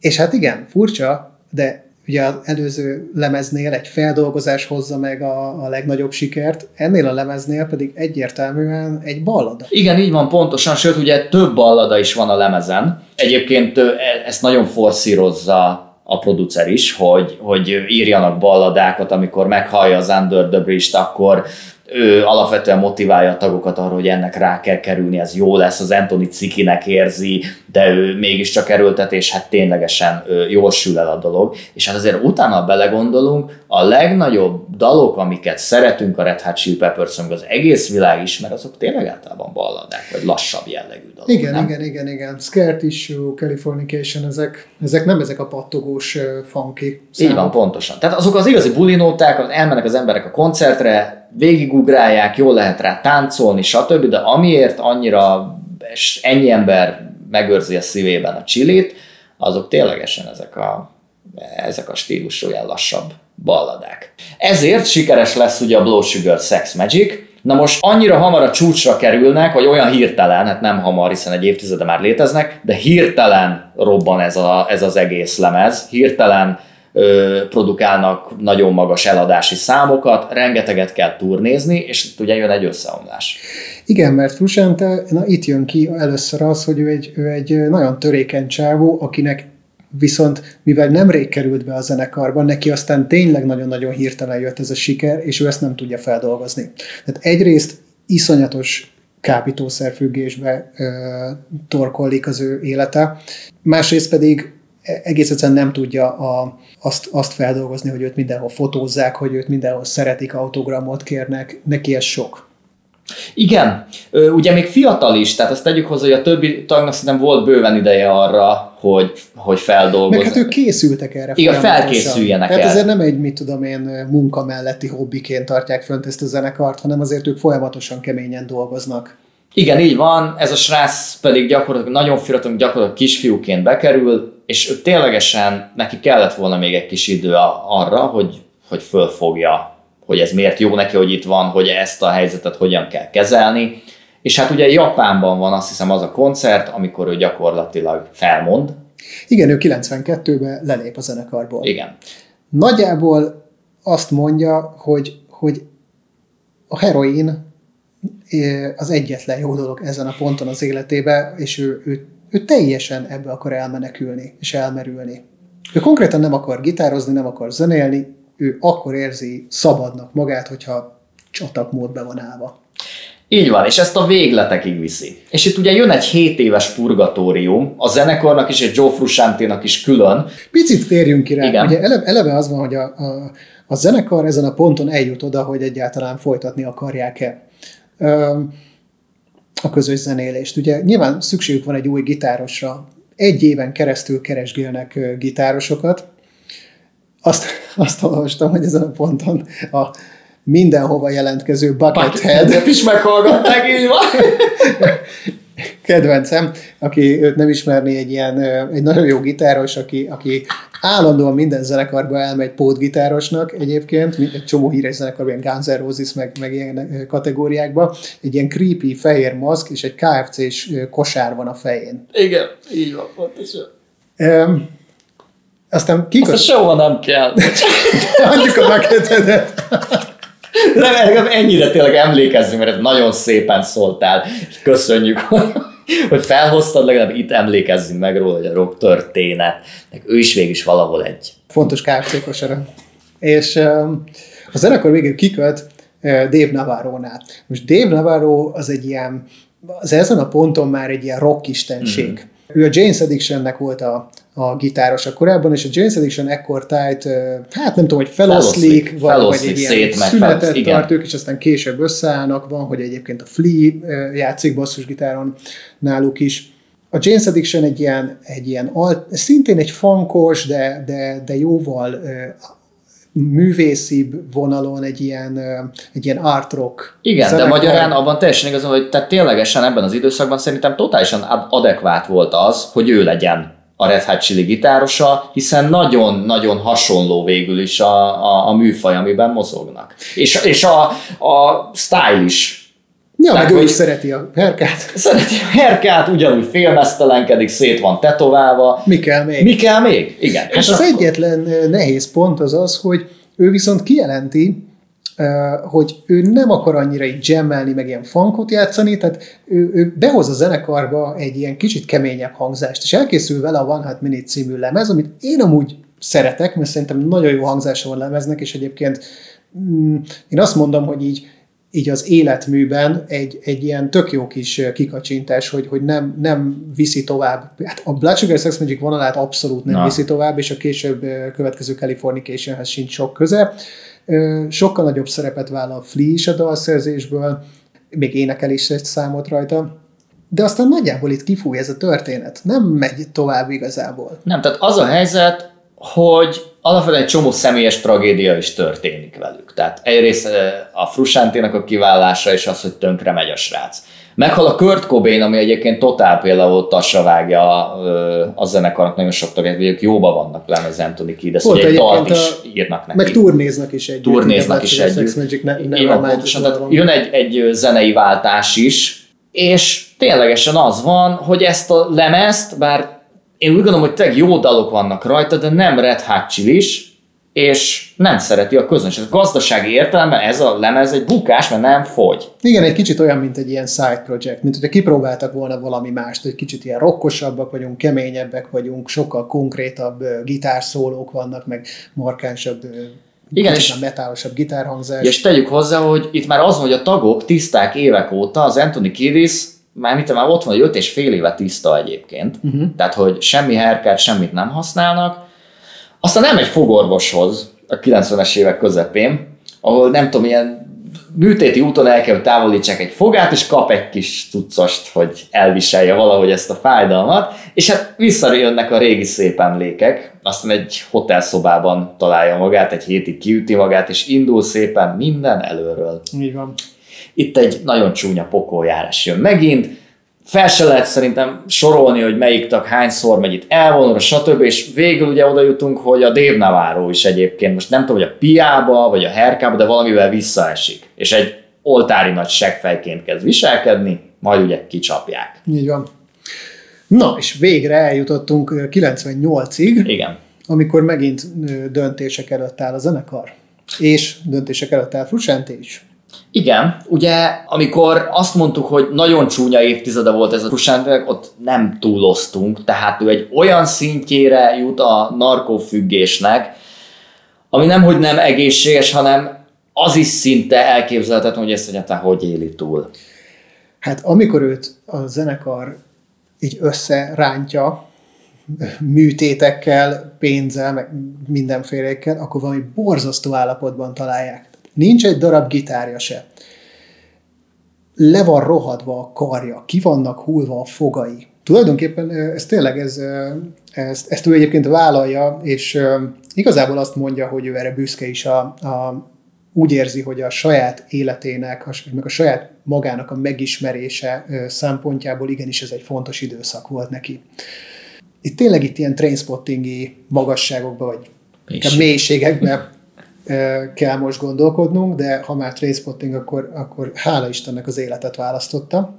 B: és hát igen, furcsa, de ugye az előző lemeznél egy feldolgozás hozza meg a, a legnagyobb sikert, ennél a lemeznél pedig egyértelműen egy ballada.
A: Igen, így van pontosan, sőt ugye több ballada is van a lemezen. Egyébként e, ezt nagyon forszírozza a producer is, hogy, hogy írjanak balladákat, amikor meghallja az Under the Bridge-t, akkor ő alapvetően motiválja a tagokat arra, hogy ennek rá kell kerülni, ez jó lesz, az Anthony cikinek érzi, de ő mégiscsak erőltetés, hát ténylegesen jól sül el a dolog. És hát azért utána belegondolunk, a legnagyobb dalok, amiket szeretünk a Red Hot Chili Peppers, az egész világ ismer, azok tényleg általában balladák, vagy lassabb jellegű dalok.
B: Igen,
A: nem?
B: igen, igen, igen. Scare Tissue, Californication, ezek, ezek nem ezek a pattogós funky
A: számok. Így van, pontosan. Tehát azok az igazi bulinóták, elmennek az emberek a koncertre, végigugrálják, jól lehet rá táncolni, stb., de amiért annyira és ennyi ember megőrzi a szívében a csilét, azok ténylegesen ezek a, ezek a stílusú ilyen lassabb balladák. Ezért sikeres lesz ugye a Blow Sugar Sex Magic, Na most annyira hamar a csúcsra kerülnek, vagy olyan hirtelen, hát nem hamar, hiszen egy évtizede már léteznek, de hirtelen robban ez, a, ez az egész lemez, hirtelen produkálnak nagyon magas eladási számokat, rengeteget kell turnézni, és ugye jön egy összeomlás.
B: Igen, mert Frusciante, na itt jön ki először az, hogy ő egy, ő egy nagyon törékeny csávó, akinek viszont mivel nemrég került be a zenekarban, neki aztán tényleg nagyon-nagyon hirtelen jött ez a siker, és ő ezt nem tudja feldolgozni. Tehát egyrészt iszonyatos kábítószerfüggésbe ö, torkollik az ő élete, másrészt pedig egész egyszerűen nem tudja a, azt, azt feldolgozni, hogy őt mindenhol fotózzák, hogy őt mindenhol szeretik, autogramot kérnek, neki ez sok.
A: Igen, ugye még fiatal is, tehát azt tegyük hozzá, hogy a többi tagnak szerintem volt bőven ideje arra, hogy, hogy feldolgozzanak.
B: Meg hát ők készültek erre
A: Igen, felkészüljenek
B: Tehát ezért nem egy, mit tudom én, munka melletti hobbiként tartják fönt ezt a zenekart, hanem azért ők folyamatosan keményen dolgoznak.
A: Igen, így van, ez a srác pedig gyakorlatilag nagyon fiatal, gyakorlatilag kisfiúként bekerül, és ő ténylegesen neki kellett volna még egy kis idő arra, hogy, hogy fölfogja, hogy ez miért jó neki, hogy itt van, hogy ezt a helyzetet hogyan kell kezelni. És hát ugye Japánban van azt hiszem az a koncert, amikor ő gyakorlatilag felmond.
B: Igen, ő 92-ben lelép a zenekarból.
A: Igen.
B: Nagyjából azt mondja, hogy, hogy a heroin az egyetlen jó dolog ezen a ponton az életébe, és ő, ő, ő teljesen ebbe akar elmenekülni és elmerülni. Ő konkrétan nem akar gitározni, nem akar zenélni, ő akkor érzi szabadnak magát, hogyha csatakmódban van állva.
A: Így van, és ezt a végletekig viszi. És itt ugye jön egy 7 éves purgatórium, a zenekarnak is, egy Joe Frusciante-nak is külön.
B: Picit térjünk ki rá. Igen. Ugye eleve, eleve az van, hogy a, a, a zenekar ezen a ponton eljut oda, hogy egyáltalán folytatni akarják-e a közös zenélést. Ugye nyilván szükségük van egy új gitárosra. Egy éven keresztül keresgélnek gitárosokat. Azt, [laughs] azt olvastam, hogy ezen a ponton a mindenhova jelentkező Buckethead.
A: is meghallgatták, így van.
B: kedvencem, aki őt nem ismerni, egy ilyen egy nagyon jó gitáros, aki, aki állandóan minden zenekarba elmegy pótgitárosnak egyébként, egy csomó híres zenekarban, ilyen Guns N' Roses, meg, meg ilyen kategóriákba, egy ilyen creepy fehér maszk és egy KFC-s kosár van a fején.
A: Igen, így van, pontosan.
B: Um, aztán kikos...
A: Azt sehova nem kell. [laughs]
B: Adjuk a maketedet.
A: Remélem, ennyire tényleg emlékezzünk, mert nagyon szépen szóltál. Köszönjük, hogy felhoztad, legalább itt emlékezzünk meg róla, hogy a rock történet. Ő is végig is valahol egy
B: Fontos KFC kosara. És a zenekar végül kikölt Dave Navarro-nál. Most Dave Navarro az egy ilyen, az ezen a ponton már egy ilyen rock istenség. Mm. Ő a James Addictionnek volt a, a gitárosa korábban, és a James Addiction ekkor tájt, hát nem tudom, hogy feloszlik, vagy, vagy egy ilyen szünetet igen. tart ők, és aztán később összeállnak, van, hogy egyébként a Flea játszik basszusgitáron náluk is. A James Addiction egy ilyen, egy ilyen alt, szintén egy funkos, de, de, de jóval művészi vonalon egy ilyen, egy ilyen art rock.
A: Igen, zenekar. de magyarán abban teljesen igazán, hogy tehát ténylegesen ebben az időszakban szerintem totálisan adekvát volt az, hogy ő legyen a Red Hot Chili gitárosa, hiszen nagyon-nagyon hasonló végül is a, a, a műfaj, amiben mozognak. És, és a, a style is
B: Ja, Tehát, meg ő is szereti a herkát.
A: Szereti a herkát, ugyanúgy félmeztelenkedik, szét van tetoválva.
B: Mi kell még?
A: Mi kell még? Igen.
B: Hát és az akkor... egyetlen nehéz pont az az, hogy ő viszont kijelenti, hogy ő nem akar annyira így jammelni, meg ilyen funkot játszani, tehát ő, ő behoz a zenekarba egy ilyen kicsit keményebb hangzást, és elkészül vele a One Hot Minute című lemez, amit én amúgy szeretek, mert szerintem nagyon jó hangzása van lemeznek, és egyébként mm, én azt mondom, hogy így így az életműben egy, egy ilyen tök jó kis kikacsintás, hogy, hogy nem, nem viszi tovább. Hát a Blood Sugar Sex Magic vonalát abszolút nem Na. viszi tovább, és a később következő Californicationhez sincs sok köze. Sokkal nagyobb szerepet vállal Flea is a dalszerzésből, még énekel is egy számot rajta, de aztán nagyjából itt kifúj ez a történet. Nem megy tovább igazából.
A: Nem, tehát az a helyzet, hogy alapvetően egy csomó személyes tragédia is történik velük. Tehát egyrészt a Frusánténak a kiválása és az, hogy tönkre megy a srác. Meghal a Kurt Cobain, ami egyébként totál például tasra vágja a zenekarnak nagyon sok hogy ők jóba vannak lenne az Anthony Kiedis, hogy egy dalt is írnak neki.
B: Meg turnéznak is együtt.
A: Turnéznak is együtt. Magic ne, ne Igen, pontosan, tehát jön egy, egy zenei váltás is, és ténylegesen az van, hogy ezt a lemezt, bár én úgy gondolom, hogy tényleg jó dalok vannak rajta, de nem Red Hot Chili-s, és nem szereti a közönség. A gazdasági értelemben ez a lemez egy bukás, mert nem fogy.
B: Igen, egy kicsit olyan, mint egy ilyen side project, mint hogyha kipróbáltak volna valami mást, hogy kicsit ilyen rokkosabbak vagyunk, keményebbek vagyunk, sokkal konkrétabb gitárszólók vannak, meg markánsabb igen, és metálosabb gitárhangzás.
A: És tegyük hozzá, hogy itt már az, hogy a tagok tiszták évek óta, az Anthony Kiedis már mit már ott van, hogy 5 és fél éve tiszta egyébként, uh-huh. tehát hogy semmi herkát, semmit nem használnak. Aztán nem egy fogorvoshoz a 90-es évek közepén, ahol nem tudom, ilyen műtéti úton el kell, hogy távolítsák egy fogát, és kap egy kis tucost, hogy elviselje valahogy ezt a fájdalmat, és hát visszajönnek a régi szép emlékek, aztán egy hotelszobában találja magát, egy hétig kiüti magát, és indul szépen minden előről.
B: Így van.
A: Itt egy nagyon csúnya pokoljárás jön megint, fel se lehet szerintem sorolni, hogy melyik tag hányszor megy itt elvonulra, stb. És végül ugye oda jutunk, hogy a Dave Navarro is egyébként, most nem tudom, hogy a piába, vagy a herkába, de valamivel visszaesik. És egy oltári nagy seggfejként kezd viselkedni, majd ugye kicsapják.
B: Így van. Na, és végre eljutottunk 98-ig.
A: Igen.
B: Amikor megint döntések előtt áll a zenekar. És döntések előtt áll Frusciante is.
A: Igen, ugye amikor azt mondtuk, hogy nagyon csúnya évtizede volt ez a Kusántek, ott nem túloztunk, tehát ő egy olyan szintjére jut a narkófüggésnek, ami nem, hogy nem egészséges, hanem az is szinte elképzelhetetlen, hogy ezt egyáltalán hogy éli túl.
B: Hát amikor őt a zenekar így összerántja, műtétekkel, pénzzel, meg mindenfélékkel, akkor valami borzasztó állapotban találják. Nincs egy darab gitárja se. Le van rohadva a karja, ki vannak hullva a fogai. Tulajdonképpen ez tényleg, ez, ezt, ezt ő egyébként vállalja, és igazából azt mondja, hogy ő erre büszke is a, a úgy érzi, hogy a saját életének, meg a saját magának a megismerése szempontjából igenis ez egy fontos időszak volt neki. Itt tényleg itt ilyen trainspottingi magasságokba, vagy Mélység. mélységekbe kell most gondolkodnunk, de ha már Trainspotting, akkor, akkor hála Istennek az életet választotta.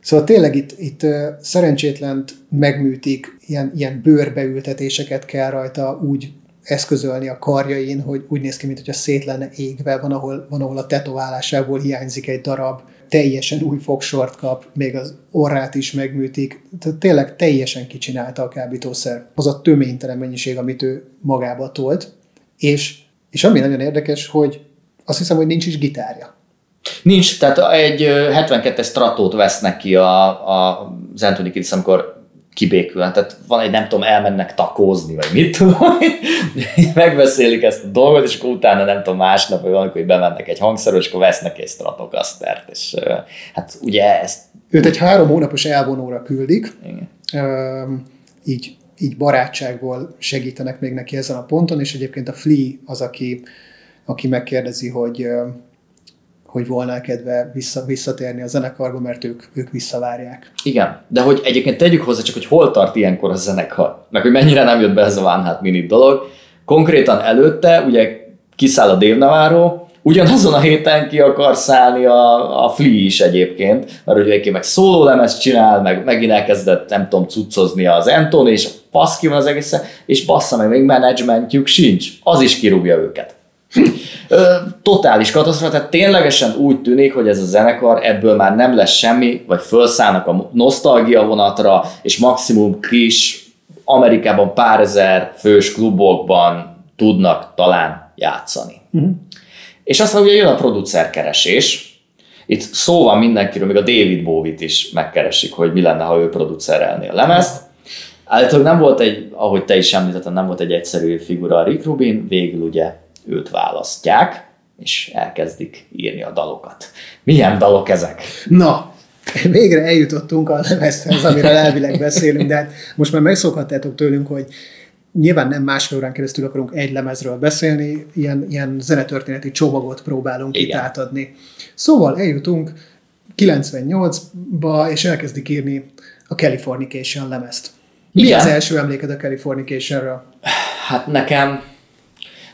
B: Szóval tényleg itt, itt szerencsétlent megműtik, ilyen, ilyen bőrbeültetéseket kell rajta úgy eszközölni a karjain, hogy úgy néz ki, mintha szét lenne égve, van ahol, van, ahol a tetoválásából hiányzik egy darab, teljesen új fogsort kap, még az orrát is megműtik, tehát tényleg teljesen kicsinálta a kábítószer. Az a töménytelen mennyiség, amit ő magába tolt, és, és ami nagyon érdekes, hogy azt hiszem, hogy nincs is gitárja.
A: Nincs, tehát egy 72-es stratót vesznek ki a, a, az Anthony Kiddis, amikor kibékülnek. Tehát van egy, nem tudom, elmennek takózni, vagy mit tudom, [laughs] megbeszélik ezt a dolgot, és akkor utána nem tudom, másnap, vagy valamikor, hogy bemennek egy hangszerről, és akkor vesznek egy Stratocastert, és hát ugye ezt...
B: Őt egy három hónapos elvonóra küldik, Igen. így, így barátságból segítenek még neki ezen a ponton, és egyébként a Flea az, aki, aki megkérdezi, hogy hogy volna kedve vissza, visszatérni a zenekarba, mert ők, ők visszavárják.
A: Igen, de hogy egyébként tegyük hozzá csak, hogy hol tart ilyenkor a zenekar, meg hogy mennyire nem jött be ez a Van Hát Minit dolog. Konkrétan előtte ugye kiszáll a Dave Navarro, ugyanazon a héten ki akar szállni a, a Flea is egyébként, mert ugye meg szóló lemez csinál, meg megint elkezdett, nem tudom, cuccozni az Anton, és paszki van az egészen, és bassza meg, még menedzsmentjük sincs, az is kirúgja őket totális katasztrófa, tehát ténylegesen úgy tűnik, hogy ez a zenekar ebből már nem lesz semmi, vagy felszállnak a nosztalgia vonatra, és maximum kis Amerikában pár ezer fős klubokban tudnak talán játszani. Uh-huh. És aztán ugye jön a producerkeresés, itt szó van mindenkiről, még a David Bowie-t is megkeresik, hogy mi lenne, ha ő producerelné a lemezt. Állítólag nem volt egy, ahogy te is említetted, nem volt egy egyszerű figura a Rick Rubin, végül ugye őt választják, és elkezdik írni a dalokat. Milyen dalok ezek?
B: Na, végre eljutottunk a lemezhez, amiről elvileg beszélünk, de hát most már megszokhattátok tőlünk, hogy nyilván nem másfél órán keresztül akarunk egy lemezről beszélni, ilyen, ilyen zenetörténeti csomagot próbálunk Igen. itt átadni. Szóval eljutunk 98-ba, és elkezdik írni a Californication lemezt. Mi Igen. az első emléked a Californicationről?
A: Hát nekem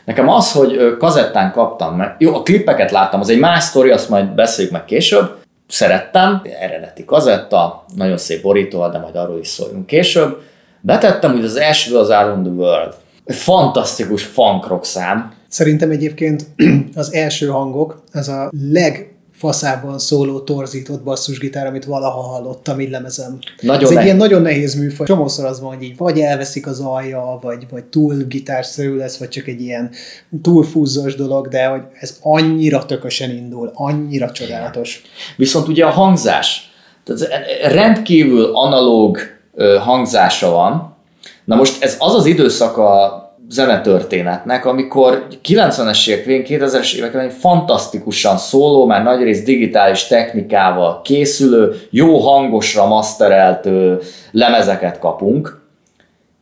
A: Nekem az, hogy kazettán kaptam meg, jó, a klippeket láttam, az egy más sztori, azt majd beszéljük meg később, szerettem, eredeti kazetta, nagyon szép borító, de majd arról is szóljunk később. Betettem, hogy az első az on the World. Egy fantasztikus funk rock szám.
B: Szerintem egyébként [clears throat] az első hangok, ez a leg faszában szóló torzított basszusgitár, amit valaha hallottam illemezem. Nagyon Ez egy ilyen nagyon nehéz műfaj. Csomószor az van, hogy így vagy elveszik az alja, vagy, vagy túl gitárszerű lesz, vagy csak egy ilyen túl fúzzos dolog, de hogy ez annyira tökösen indul, annyira csodálatos.
A: Viszont ugye a hangzás, tehát rendkívül analóg hangzása van. Na most ez az az időszaka zenetörténetnek, amikor 90-es évek végén, 2000-es évek elején fantasztikusan szóló, már nagyrészt digitális technikával készülő, jó hangosra masterelt lemezeket kapunk,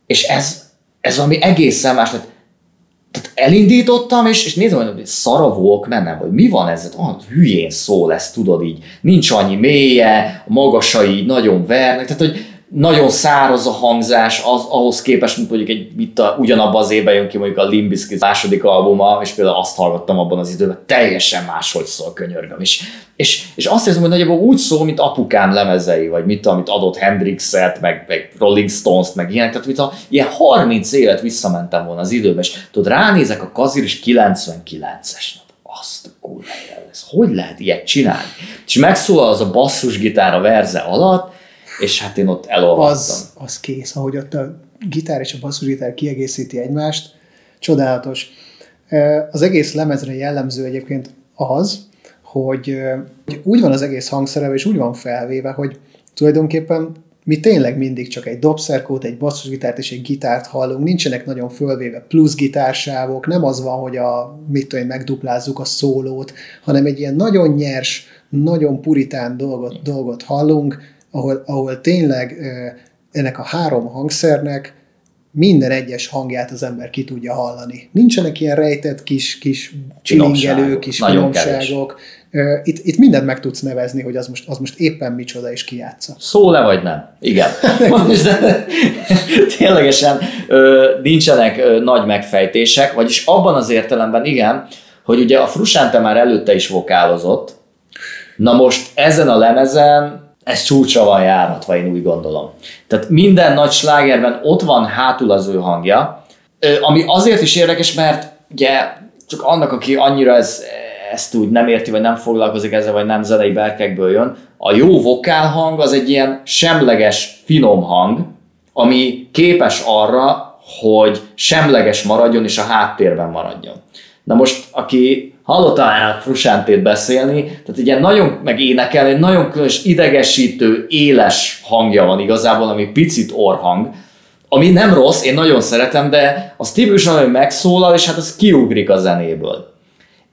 A: és ez, ez ami egészen más, tehát, elindítottam, és, és nézem, hogy szara mennem, vagy mi van ez? Oh, hülyén szól lesz, tudod így, nincs annyi mélye, a magasai nagyon vernek, tehát hogy nagyon száraz a hangzás az, ahhoz képest, mint mondjuk egy, mit a, ugyanabban az évben jön ki mondjuk a Limbiskit második albuma, és például azt hallgattam abban az időben, teljesen máshogy szól könyörgöm. És, és, és azt érzem, hogy nagyjából úgy szól, mint apukám lemezei, vagy mit, amit adott Hendrixet, meg, meg Rolling Stones-t, meg ilyenek, tehát mint a, ilyen 30 évet visszamentem volna az időben, és tudod, ránézek a Kazir is 99-es azt a kurva ez hogy lehet ilyet csinálni? És megszólal az a basszusgitár a verze alatt, és hát én ott elolvadtam.
B: Az, az kész, ahogy ott a gitár és a basszusgitár kiegészíti egymást, csodálatos. Az egész lemezre jellemző egyébként az, hogy úgy van az egész hangszereve, és úgy van felvéve, hogy tulajdonképpen mi tényleg mindig csak egy dobszerkót, egy basszusgitárt és egy gitárt hallunk, nincsenek nagyon fölvéve plusz gitársávok, nem az van, hogy a, mit tudom, megduplázzuk a szólót, hanem egy ilyen nagyon nyers, nagyon puritán dolgot, dolgot hallunk, ahol, ahol tényleg ennek a három hangszernek minden egyes hangját az ember ki tudja hallani. Nincsenek ilyen rejtett kis, kis csilingelő, kis finomságok. Itt, itt mindent meg tudsz nevezni, hogy az most, az most éppen micsoda és kijátsza.
A: Szó le vagy nem? Igen. [laughs] Ténylegesen nincsenek nagy megfejtések, vagyis abban az értelemben igen, hogy ugye a Frusante már előtte is vokálozott, na most ezen a lemezen ez csúcsra van járatva, én úgy gondolom. Tehát minden nagy slágerben ott van hátul az ő hangja, ami azért is érdekes, mert ugye csak annak, aki annyira ez, ezt úgy nem érti, vagy nem foglalkozik ezzel, vagy nem zenei berkekből jön. A jó vokálhang az egy ilyen semleges, finom hang, ami képes arra, hogy semleges maradjon és a háttérben maradjon. Na most, aki hallotta már Frusántét beszélni, tehát egy ilyen nagyon, meg énekel, egy nagyon különös, idegesítő, éles hangja van igazából, ami picit orhang, ami nem rossz, én nagyon szeretem, de az tipikusan, hogy megszólal, és hát az kiugrik a zenéből.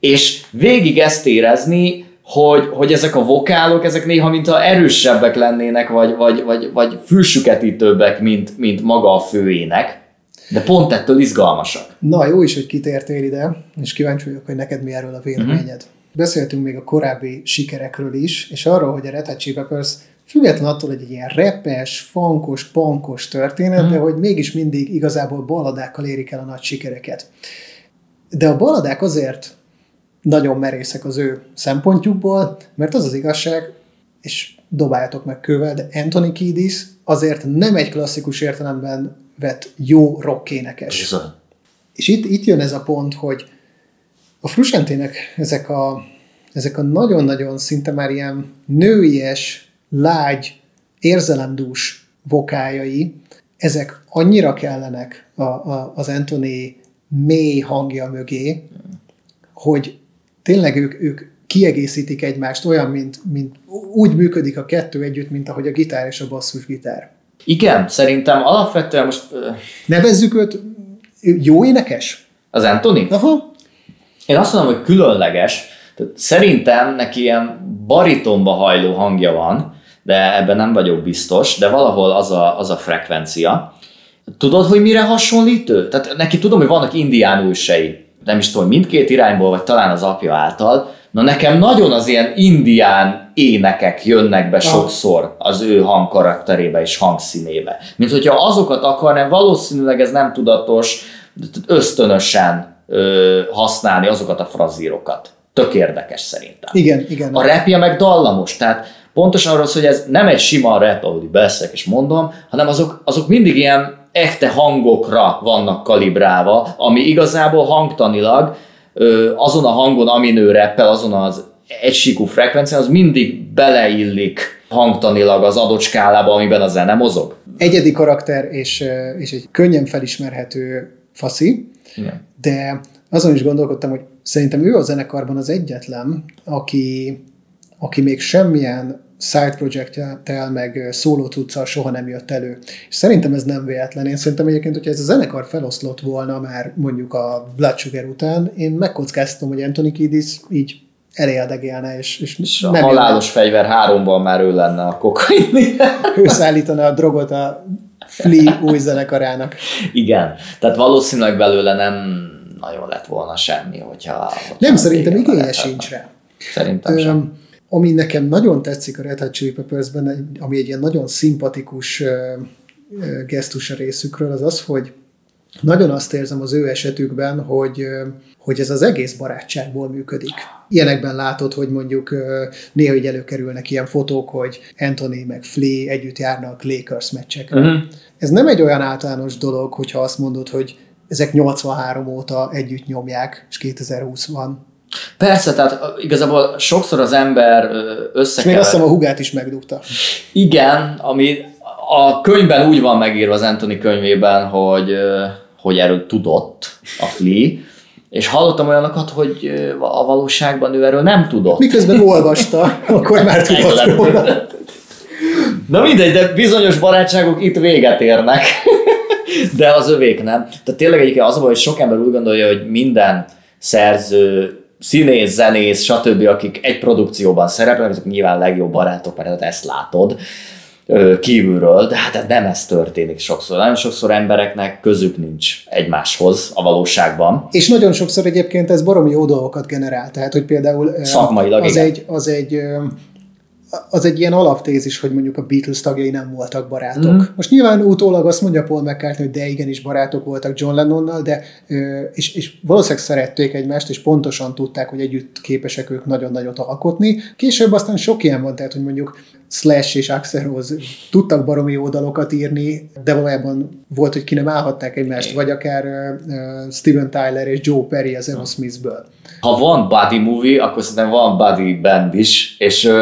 A: És végig ezt érezni, hogy, hogy ezek a vokálok, ezek néha mintha erősebbek lennének, vagy, vagy, vagy, vagy fülsüketítőbbek, mint, mint maga a főének. De pont ettől izgalmasak.
B: Na, jó is, hogy kitértél ide, és kíváncsi vagyok, hogy neked mi erről a véleményed. Uh-huh. Beszéltünk még a korábbi sikerekről is, és arról, hogy a Red Hot Chili Peppers független attól, hogy egy ilyen repes, fankos, pankos történet, uh-huh. de hogy mégis mindig igazából baladákkal érik el a nagy sikereket. De a baladák azért nagyon merészek az ő szempontjukból, mert az az igazság, és dobáljátok meg kővel, de Anthony Kiedis azért nem egy klasszikus értelemben vett jó rockénekes. Bizony. És itt, itt jön ez a pont, hogy a Frusentének ezek a, ezek a nagyon-nagyon szinte már ilyen nőies, lágy, érzelemdús vokájai, ezek annyira kellenek a, a, az Anthony mély hangja mögé, hogy tényleg ők, ők kiegészítik egymást olyan, mint, mint úgy működik a kettő együtt, mint ahogy a gitár és a basszus gitár.
A: Igen, szerintem alapvetően most...
B: Nevezzük őt jó énekes?
A: Az Anthony?
B: Aha.
A: Én azt mondom, hogy különleges. Tehát szerintem neki ilyen baritonba hajló hangja van, de ebben nem vagyok biztos, de valahol az a, az a frekvencia. Tudod, hogy mire hasonlít ő? Tehát neki tudom, hogy vannak indián ősei. Nem is tudom, mindkét irányból, vagy talán az apja által, Na nekem nagyon az ilyen indián énekek jönnek be sokszor az ő hangkarakterébe és hangszínébe. Mint hogyha azokat akarnám, valószínűleg ez nem tudatos, ösztönösen ö, használni azokat a frazírokat. Tök érdekes szerintem.
B: Igen, igen.
A: A repje meg dallamos, tehát pontosan arról hogy ez nem egy sima rap, ahogy beszélek és mondom, hanem azok, azok mindig ilyen echte hangokra vannak kalibrálva, ami igazából hangtanilag azon a hangon, amin ő reppel, azon az egysíkú frekvencián, az mindig beleillik hangtanilag az adott skálába, amiben a zene mozog.
B: Egyedi karakter és, és egy könnyen felismerhető faszi, Igen. de azon is gondolkodtam, hogy szerintem ő a zenekarban az egyetlen, aki, aki még semmilyen side projekttel, meg szóló cuccal soha nem jött elő. És szerintem ez nem véletlen. Én szerintem egyébként, hogyha ez a zenekar feloszlott volna már mondjuk a Blood Sugar után, én megkockáztam, hogy Anthony Kiedis így eléldegélne, és, és,
A: és nem a halálos jönne. fegyver háromban már ő lenne a kokain. [laughs]
B: ő szállítana a drogot a Flea új zenekarának.
A: Igen, tehát valószínűleg belőle nem nagyon lett volna semmi, hogyha...
B: Nem, szerintem igénye sincs rá.
A: Szerintem sem.
B: Ami nekem nagyon tetszik a Red Hot Chili Peppers-ben, ami egy ilyen nagyon szimpatikus gesztus a részükről, az az, hogy nagyon azt érzem az ő esetükben, hogy, hogy ez az egész barátságból működik. Ilyenekben látod, hogy mondjuk néha így előkerülnek ilyen fotók, hogy Anthony meg Flea együtt járnak Lakers meccsekre. Uh-huh. Ez nem egy olyan általános dolog, hogyha azt mondod, hogy ezek 83 óta együtt nyomják, és 2020 van.
A: Persze, tehát igazából sokszor az ember összekever...
B: És még azt hiszem a hugát is megdugta.
A: Igen, ami a könyvben úgy van megírva az Anthony könyvében, hogy, hogy erről tudott a Flea, és hallottam olyanokat, hogy a valóságban ő erről nem tudott.
B: Miközben olvasta, [laughs] akkor már tudott volna.
A: Na mindegy, de bizonyos barátságok itt véget érnek. [laughs] De az övék nem. Tehát tényleg egyébként az a hogy sok ember úgy gondolja, hogy minden szerző színész, zenész, stb., akik egy produkcióban szerepelnek, azok nyilván legjobb barátok, mert hát ezt látod kívülről, de hát nem ez történik sokszor. Nagyon sokszor embereknek közük nincs egymáshoz a valóságban.
B: És nagyon sokszor egyébként ez baromi jó dolgokat generál. Tehát, hogy például
A: Szakmailag,
B: az
A: igen.
B: egy, az egy az egy ilyen alaptézis, hogy mondjuk a Beatles tagjai nem voltak barátok. Mm. Most nyilván utólag azt mondja Paul McCartney, hogy de igenis barátok voltak John Lennonnal, de és, és valószínűleg szerették egymást, és pontosan tudták, hogy együtt képesek ők nagyon nagyot alkotni. Később aztán sok ilyen van, tehát hogy mondjuk Slash és Axel Rose tudtak baromi oldalokat írni, de valójában volt, hogy ki nem állhatták egymást, vagy akár uh, Steven Tyler és Joe Perry az Aerosmithből.
A: Ha van body movie, akkor szerintem van body band is, és uh,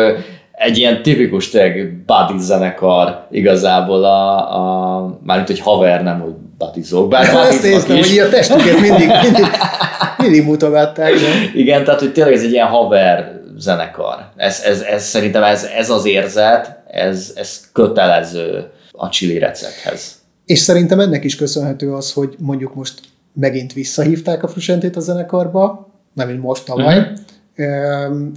A: egy ilyen tipikus tényleg buddy zenekar igazából a, a mármint, hogy haver, nem, hogy buddyzók, bár
B: Ezt néztem, is. hogy a testüket mindig, mindig, mindig mutogatták. Nem?
A: Igen, tehát hogy tényleg ez egy ilyen haver zenekar. Ez, ez, ez szerintem ez, ez az érzet, ez, ez kötelező a chili recepthez.
B: És szerintem ennek is köszönhető az, hogy mondjuk most megint visszahívták a Frusentét a zenekarba, nem mint most tavaly, uh-huh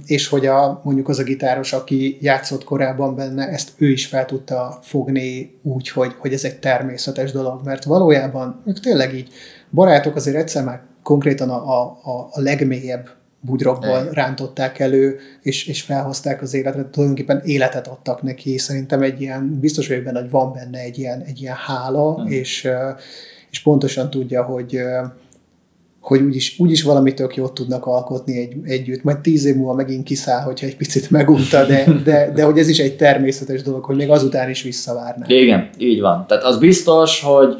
B: és hogy a, mondjuk az a gitáros, aki játszott korábban benne, ezt ő is fel tudta fogni úgy, hogy, hogy ez egy természetes dolog, mert valójában ők tényleg így barátok azért egyszer már konkrétan a, a, a legmélyebb bugyrokból rántották elő, és, és felhozták az életet, tulajdonképpen életet adtak neki. Szerintem egy ilyen, biztos vagyok benne, hogy van benne egy ilyen, egy ilyen hála, mm. és, és pontosan tudja, hogy, hogy úgyis, úgyis valami tök jót tudnak alkotni egy, együtt. Majd tíz év múlva megint kiszáll, hogyha egy picit megunta, de, de, de hogy ez is egy természetes dolog, hogy még azután is visszavárnak.
A: Igen, így van. Tehát az biztos, hogy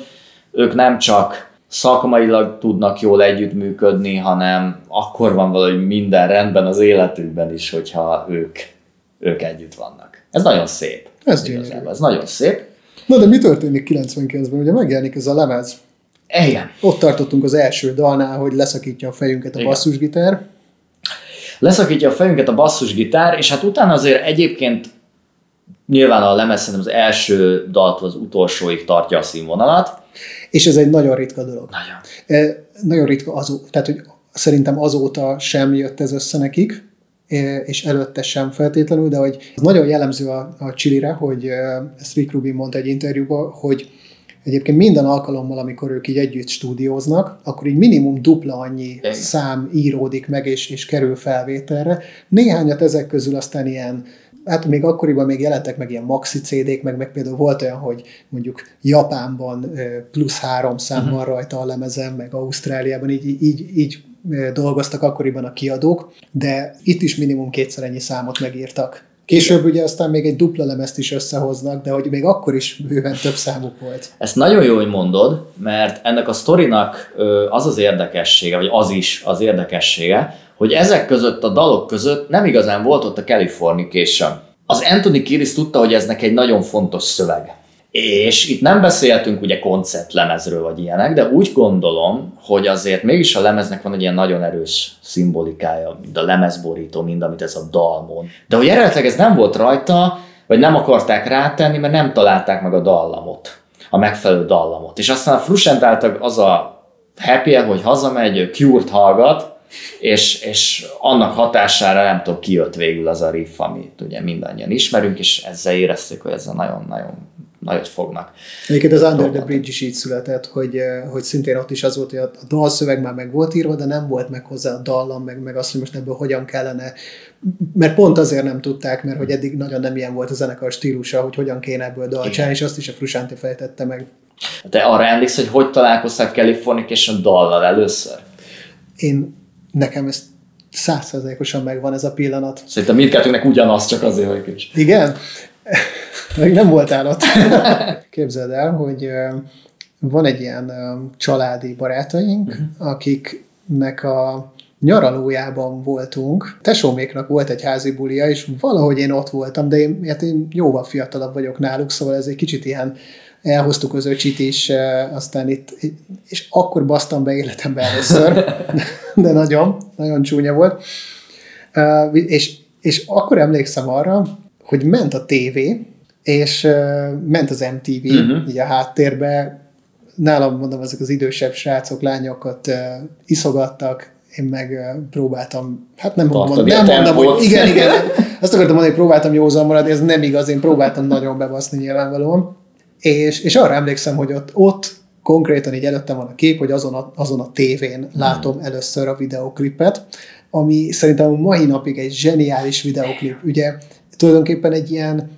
A: ők nem csak szakmailag tudnak jól együttműködni, hanem akkor van valahogy minden rendben az életükben is, hogyha ők, ők együtt vannak. Ez nagyon szép.
B: Ez gyönyörű.
A: Ez nagyon szép.
B: Na de mi történik 99-ben? Ugye megjelenik ez a lemez.
A: Igen.
B: Ott tartottunk az első dalnál, hogy leszakítja a fejünket a Igen. basszusgitár.
A: Leszakítja a fejünket a basszusgitár, és hát utána azért egyébként nyilván a lemez az első dalt az utolsóig tartja a színvonalat.
B: És ez egy nagyon ritka dolog.
A: Nagyon.
B: E, nagyon ritka, azó, tehát hogy szerintem azóta sem jött ez össze nekik, e, és előtte sem feltétlenül, de hogy ez nagyon jellemző a, a Chilire, hogy ezt Rick Rubin mondta egy interjúban, hogy Egyébként minden alkalommal, amikor ők így együtt stúdióznak, akkor így minimum dupla annyi Igen. szám íródik meg és, és kerül felvételre. Néhányat ezek közül aztán ilyen hát még akkoriban még jelentek meg ilyen maxi CD-k, meg, meg például volt olyan, hogy mondjuk Japánban plusz három szám van rajta a lemezen, meg Ausztráliában, így, így, így dolgoztak akkoriban a kiadók, de itt is minimum kétszer ennyi számot megírtak. Később ugye aztán még egy dupla lemezt is összehoznak, de hogy még akkor is bőven több számuk volt.
A: Ezt nagyon jó, hogy mondod, mert ennek a sztorinak az az érdekessége, vagy az is az érdekessége, hogy ezek között a dalok között nem igazán volt ott a Californication. Az Anthony Kiris tudta, hogy ez egy nagyon fontos szöveg. És itt nem beszéltünk ugye koncertlemezről vagy ilyenek, de úgy gondolom, hogy azért mégis a lemeznek van egy ilyen nagyon erős szimbolikája, mint a lemezborító, mind amit ez a dalmon. De hogy eredetileg ez nem volt rajta, vagy nem akarták rátenni, mert nem találták meg a dallamot, a megfelelő dallamot. És aztán a Frusent az a happy hogy hazamegy, Cure-t hallgat, és, és annak hatására nem tudom, kijött végül az a riff, amit ugye mindannyian ismerünk, és ezzel érezték, hogy ezzel nagyon-nagyon nagyot fognak.
B: Egyébként az Under the Bridge is így született, hogy, eh, hogy szintén ott is az volt, hogy a dalszöveg már meg volt írva, de nem volt meg hozzá a dallam, meg, meg azt, hogy most ebből hogyan kellene, mert pont azért nem tudták, mert hogy eddig nagyon nem ilyen volt a zenekar stílusa, hogy hogyan kéne ebből dalt és azt is a Frusánti fejtette meg.
A: Te arra emlékszel, hogy hogy találkoztál Californication dallal először?
B: Én, nekem ez százszerzalékosan megvan ez a pillanat.
A: Szerintem mindkettőnknek ugyanaz, csak azért, hogy kicsit.
B: Igen? Meg nem voltál ott. [laughs] Képzeld el, hogy van egy ilyen családi barátaink, uh-huh. akiknek a nyaralójában voltunk. Tesóméknak volt egy házi bulia, és valahogy én ott voltam, de én, hát én jóval fiatalabb vagyok náluk, szóval ez egy kicsit ilyen elhoztuk az öcsit is, aztán itt, és akkor basztam be életembe először, de nagyon, nagyon csúnya volt. És, és akkor emlékszem arra, hogy ment a tévé, és ment az MTV uh-huh. Mhm. így a háttérbe, nálam mondom, ezek az idősebb srácok, lányokat uh, iszogattak, én meg uh, próbáltam, hát nem mondom, nem mondom, hogy igen, igen, [laughs] azt akartam mondani, hogy próbáltam józan maradni, ez nem igaz, én próbáltam nagyon bebaszni nyilvánvalóan. És, és arra emlékszem, hogy ott, ott konkrétan így előttem van a kép, hogy azon a, azon a tévén látom hmm. először a videoklipet, ami szerintem a mai napig egy zseniális videoklip. Ugye tulajdonképpen egy ilyen,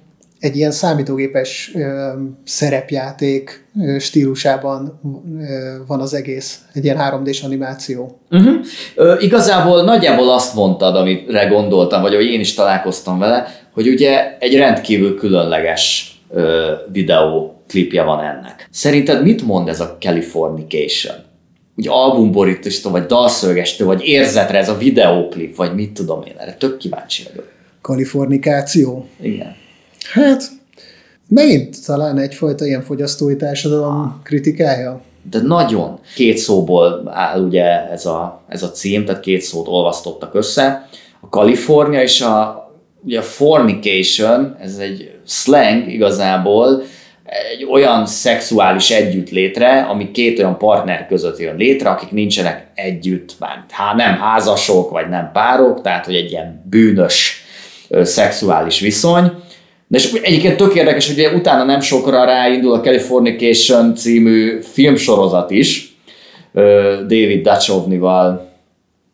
B: egy ilyen számítógépes ö, szerepjáték ö, stílusában ö, van az egész, egy ilyen 3D-s animáció.
A: Uh-huh. Ö, igazából nagyjából azt mondtad, amire gondoltam, vagy ahogy én is találkoztam vele, hogy ugye egy rendkívül különleges ö, videóklipje van ennek. Szerinted mit mond ez a Californication? Úgy albumborítostól, vagy dalszövegestől, vagy érzetre ez a videóklip, vagy mit tudom én, erre tök kíváncsi vagyok.
B: Kalifornikáció?
A: Igen.
B: Hát, megint talán egyfajta ilyen fogyasztói társadalom kritikája.
A: De nagyon. Két szóból áll ugye ez a, ez a cím, tehát két szót olvasztottak össze. A Kalifornia és a, ugye a fornication, ez egy slang igazából, egy olyan szexuális együttlétre, ami két olyan partner között jön létre, akik nincsenek együtt, már há, nem házasok, vagy nem párok, tehát hogy egy ilyen bűnös ö, szexuális viszony. De és egyébként tök érdekes, hogy ugye utána nem sokra ráindul a Californication című filmsorozat is, David Duchovny-val,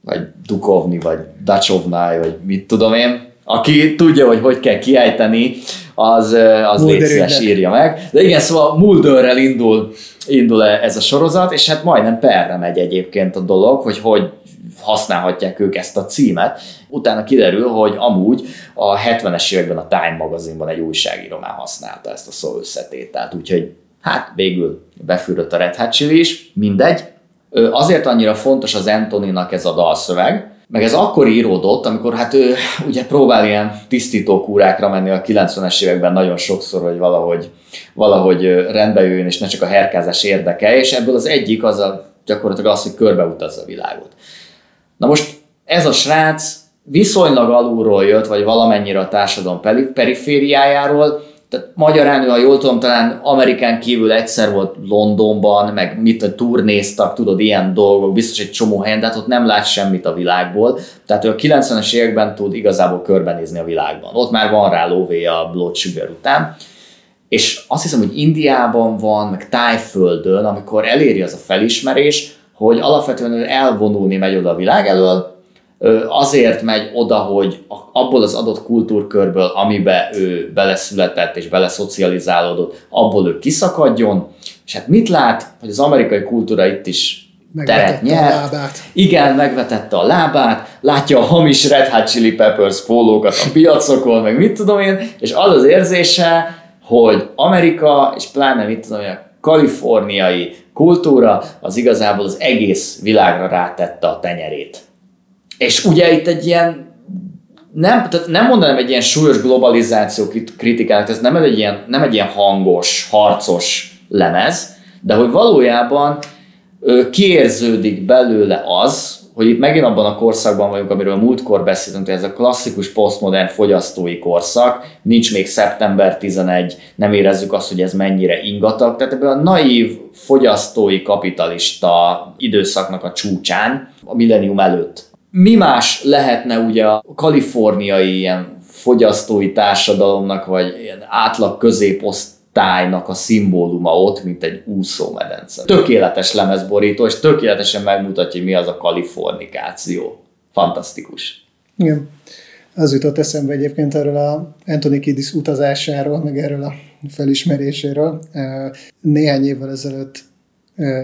A: vagy Dukovny, vagy Duchovny, vagy mit tudom én, aki tudja, hogy hogy kell kiejteni, az, az légy szíves írja meg. De igen, szóval Mulderrel indul, indul ez a sorozat, és hát majdnem perre megy egyébként a dolog, hogy hogy használhatják ők ezt a címet. Utána kiderül, hogy amúgy a 70-es években a Time magazinban egy újságíró már használta ezt a szó összetételt, úgyhogy hát végül befűrött a Red Hot Chili is, mindegy. Azért annyira fontos az Antoninak ez a dalszöveg, meg ez akkor íródott, amikor hát ő ugye próbál ilyen tisztító kúrákra menni a 90-es években nagyon sokszor, hogy valahogy, valahogy rendbe jöjjön, és ne csak a herkázás érdeke, és ebből az egyik az a, gyakorlatilag az, hogy körbeutazza a világot. Na most ez a srác viszonylag alulról jött, vagy valamennyire a társadalom perifériájáról, tehát magyarán ő, ha jól tudom, talán Amerikán kívül egyszer volt Londonban, meg mit a turnéztak, tudod, ilyen dolgok, biztos egy csomó helyen, de hát ott nem lát semmit a világból. Tehát ő a 90-es években tud igazából körbenézni a világban. Ott már van rá lóvé a Blood Sugar után. És azt hiszem, hogy Indiában van, meg Tájföldön, amikor eléri az a felismerés, hogy alapvetően elvonulni megy oda a világ elől, azért megy oda, hogy abból az adott kultúrkörből, amibe ő beleszületett és beleszocializálódott, abból ő kiszakadjon, és hát mit lát, hogy az amerikai kultúra itt is teret nyert. A lábát. Igen, megvetette a lábát, látja a hamis Red Hot Chili Peppers pólókat a piacokon, meg mit tudom én, és az az érzése, hogy Amerika, és pláne mit tudom én, a kaliforniai kultúra, az igazából az egész világra rátette a tenyerét. És ugye itt egy ilyen nem, tehát nem mondanám egy ilyen súlyos globalizáció kritikának, ez nem egy, ilyen, nem egy ilyen hangos, harcos lemez, de hogy valójában ö, kiérződik belőle az, hogy itt megint abban a korszakban vagyunk, amiről múltkor beszéltünk, ez a klasszikus posztmodern fogyasztói korszak, nincs még szeptember 11, nem érezzük azt, hogy ez mennyire ingatag, tehát ebből a naív fogyasztói kapitalista időszaknak a csúcsán, a millennium előtt. Mi más lehetne ugye a kaliforniai ilyen fogyasztói társadalomnak, vagy ilyen átlag középosztálynak a szimbóluma ott, mint egy úszómedence. Tökéletes lemezborító, és tökéletesen megmutatja, hogy mi az a kalifornikáció. Fantasztikus.
B: Igen. Az jutott eszembe egyébként erről a Anthony Kiddis utazásáról, meg erről a felismeréséről. Néhány évvel ezelőtt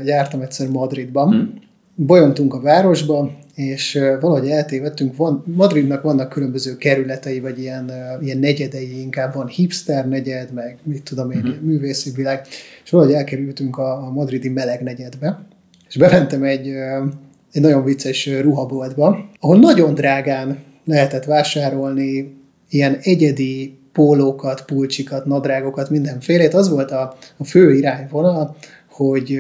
B: jártam egyszer Madridban. Hmm. Bolyontunk a városba, és valahogy eltévedtünk, van, Madridnak vannak különböző kerületei, vagy ilyen, ilyen negyedei, inkább van hipster negyed, meg mit tudom én, uh-huh. művészi világ, és valahogy elkerültünk a, a madridi meleg negyedbe, és bementem egy, egy nagyon vicces ruhaboltba, ahol nagyon drágán lehetett vásárolni ilyen egyedi pólókat, pulcsikat, nadrágokat, mindenfélét. Az volt a, a fő irányvonal, hogy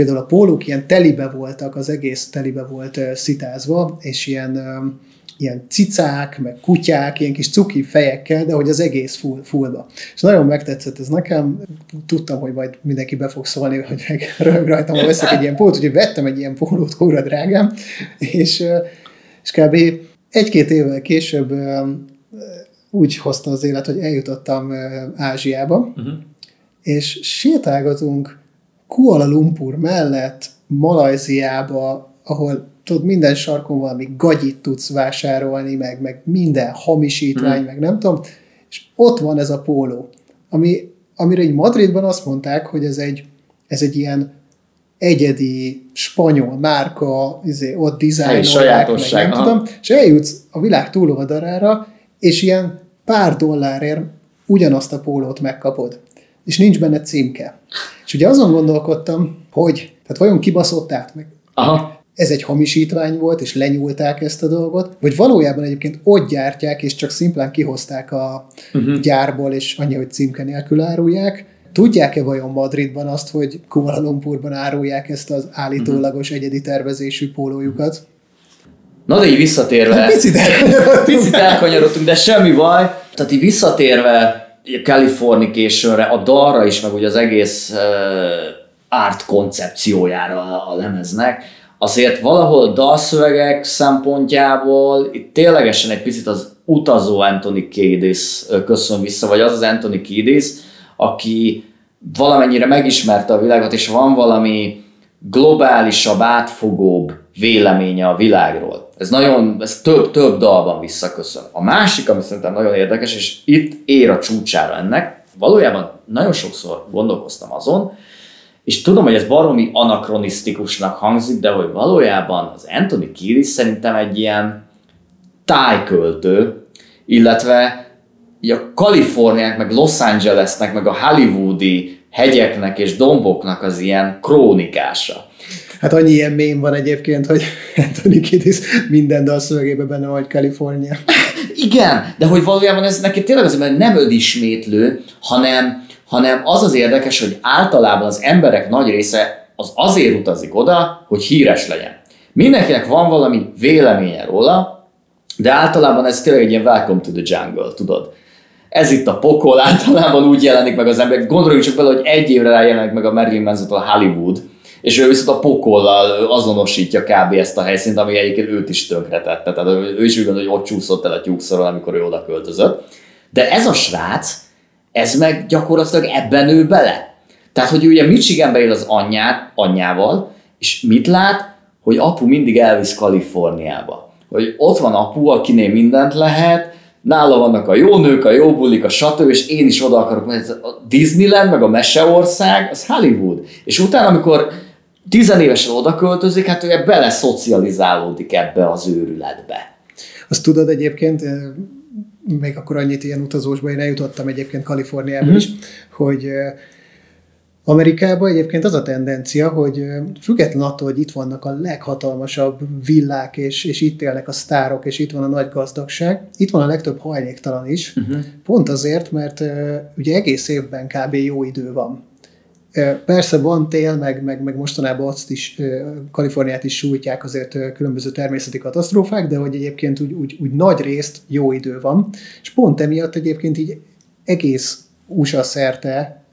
B: például a pólók ilyen telibe voltak, az egész telibe volt szitázva, és ilyen, ilyen cicák, meg kutyák, ilyen kis cuki fejekkel, de hogy az egész full, fullba. És nagyon megtetszett ez nekem, tudtam, hogy majd mindenki be fog szólni, hogy [laughs] röhög rajtam, hogy veszek egy ilyen pólót, úgyhogy vettem egy ilyen pólót, kóra drágám, és, és kb. egy-két évvel később úgy hozta az élet, hogy eljutottam Ázsiába, uh-huh. és sétálgatunk Kuala Lumpur mellett Malajziába, ahol tudod, minden sarkon valami gagyit tudsz vásárolni, meg, meg minden hamisítvány, hmm. meg nem tudom, és ott van ez a póló, ami, amire egy Madridban azt mondták, hogy ez egy, ez egy ilyen egyedi spanyol márka, izé, ott dizájnolják, meg nem aha. tudom, és eljutsz a világ túloldalára, és ilyen pár dollárért ugyanazt a pólót megkapod, és nincs benne címke. És ugye azon gondolkodtam, hogy tehát vajon kibaszott át meg? Aha. Ez egy hamisítvány volt, és lenyúlták ezt a dolgot, vagy valójában egyébként ott gyártják, és csak szimplán kihozták a uh-huh. gyárból, és annyi, hogy címke nélkül árulják, Tudják-e vajon Madridban azt, hogy Kuala Lumpurban árulják ezt az állítólagos uh-huh. egyedi tervezésű pólójukat?
A: Na de így visszatérve, hát picit, picit elkanyarodtunk, de semmi baj. Tehát így visszatérve a Californicationre, a dalra is, meg ugye az egész art koncepciójára a lemeznek, azért valahol dalszövegek szempontjából itt ténylegesen egy picit az utazó Anthony Kiedis köszön vissza, vagy az az Anthony Kiedis, aki valamennyire megismerte a világot, és van valami globálisabb, átfogóbb véleménye a világról. Ez nagyon, ez több, több dalban visszaköszön. A másik, ami szerintem nagyon érdekes, és itt ér a csúcsára ennek, valójában nagyon sokszor gondolkoztam azon, és tudom, hogy ez baromi anakronisztikusnak hangzik, de hogy valójában az Anthony Kiedis szerintem egy ilyen tájköltő, illetve a Kaliforniák, meg Los Angelesnek, meg a hollywoodi hegyeknek és domboknak az ilyen krónikása.
B: Hát annyi ilyen mém van egyébként, hogy [laughs] Anthony Kiddis minden dal szövegében benne vagy Kalifornia. [laughs]
A: Igen, de hogy valójában ez neki tényleg az, mert nem önismétlő, hanem, hanem az az érdekes, hogy általában az emberek nagy része az azért utazik oda, hogy híres legyen. Mindenkinek van valami véleménye róla, de általában ez tényleg egy ilyen welcome to the jungle, tudod ez itt a pokol, [laughs] általában úgy jelenik meg az emberek. Gondoljunk csak bele, hogy egy évre rá jelenik meg a Marilyn manson a Hollywood, és ő viszont a pokollal azonosítja kb. ezt a helyszínt, ami egyébként őt is tönkretette. Tehát ő is úgy gondolja, hogy ott csúszott el a tyúkszoron, amikor ő oda költözött. De ez a srác, ez meg gyakorlatilag ebben ő bele. Tehát, hogy ugye Michiganbe él az anyját, anyjával, és mit lát? Hogy apu mindig elvisz Kaliforniába. Hogy ott van apu, akinél mindent lehet, nála vannak a jó nők, a jó bulik, a stb. és én is oda akarok menni. A Disneyland, meg a Meseország, az Hollywood. És utána, amikor tizenévesen oda költözik, hát ő bele szocializálódik ebbe az őrületbe.
B: Azt tudod egyébként, még akkor annyit ilyen utazósba, én eljutottam egyébként Kaliforniába mm-hmm. is, hogy Amerikában egyébként az a tendencia, hogy független attól, hogy itt vannak a leghatalmasabb villák, és, és itt élnek a sztárok, és itt van a nagy gazdagság, itt van a legtöbb hajléktalan is, uh-huh. pont azért, mert ugye egész évben kb. jó idő van. Persze van tél, meg, meg, meg mostanában azt is, Kaliforniát is sújtják azért különböző természeti katasztrófák, de hogy egyébként úgy, úgy, úgy nagy részt jó idő van, és pont emiatt egyébként így egész USA szerte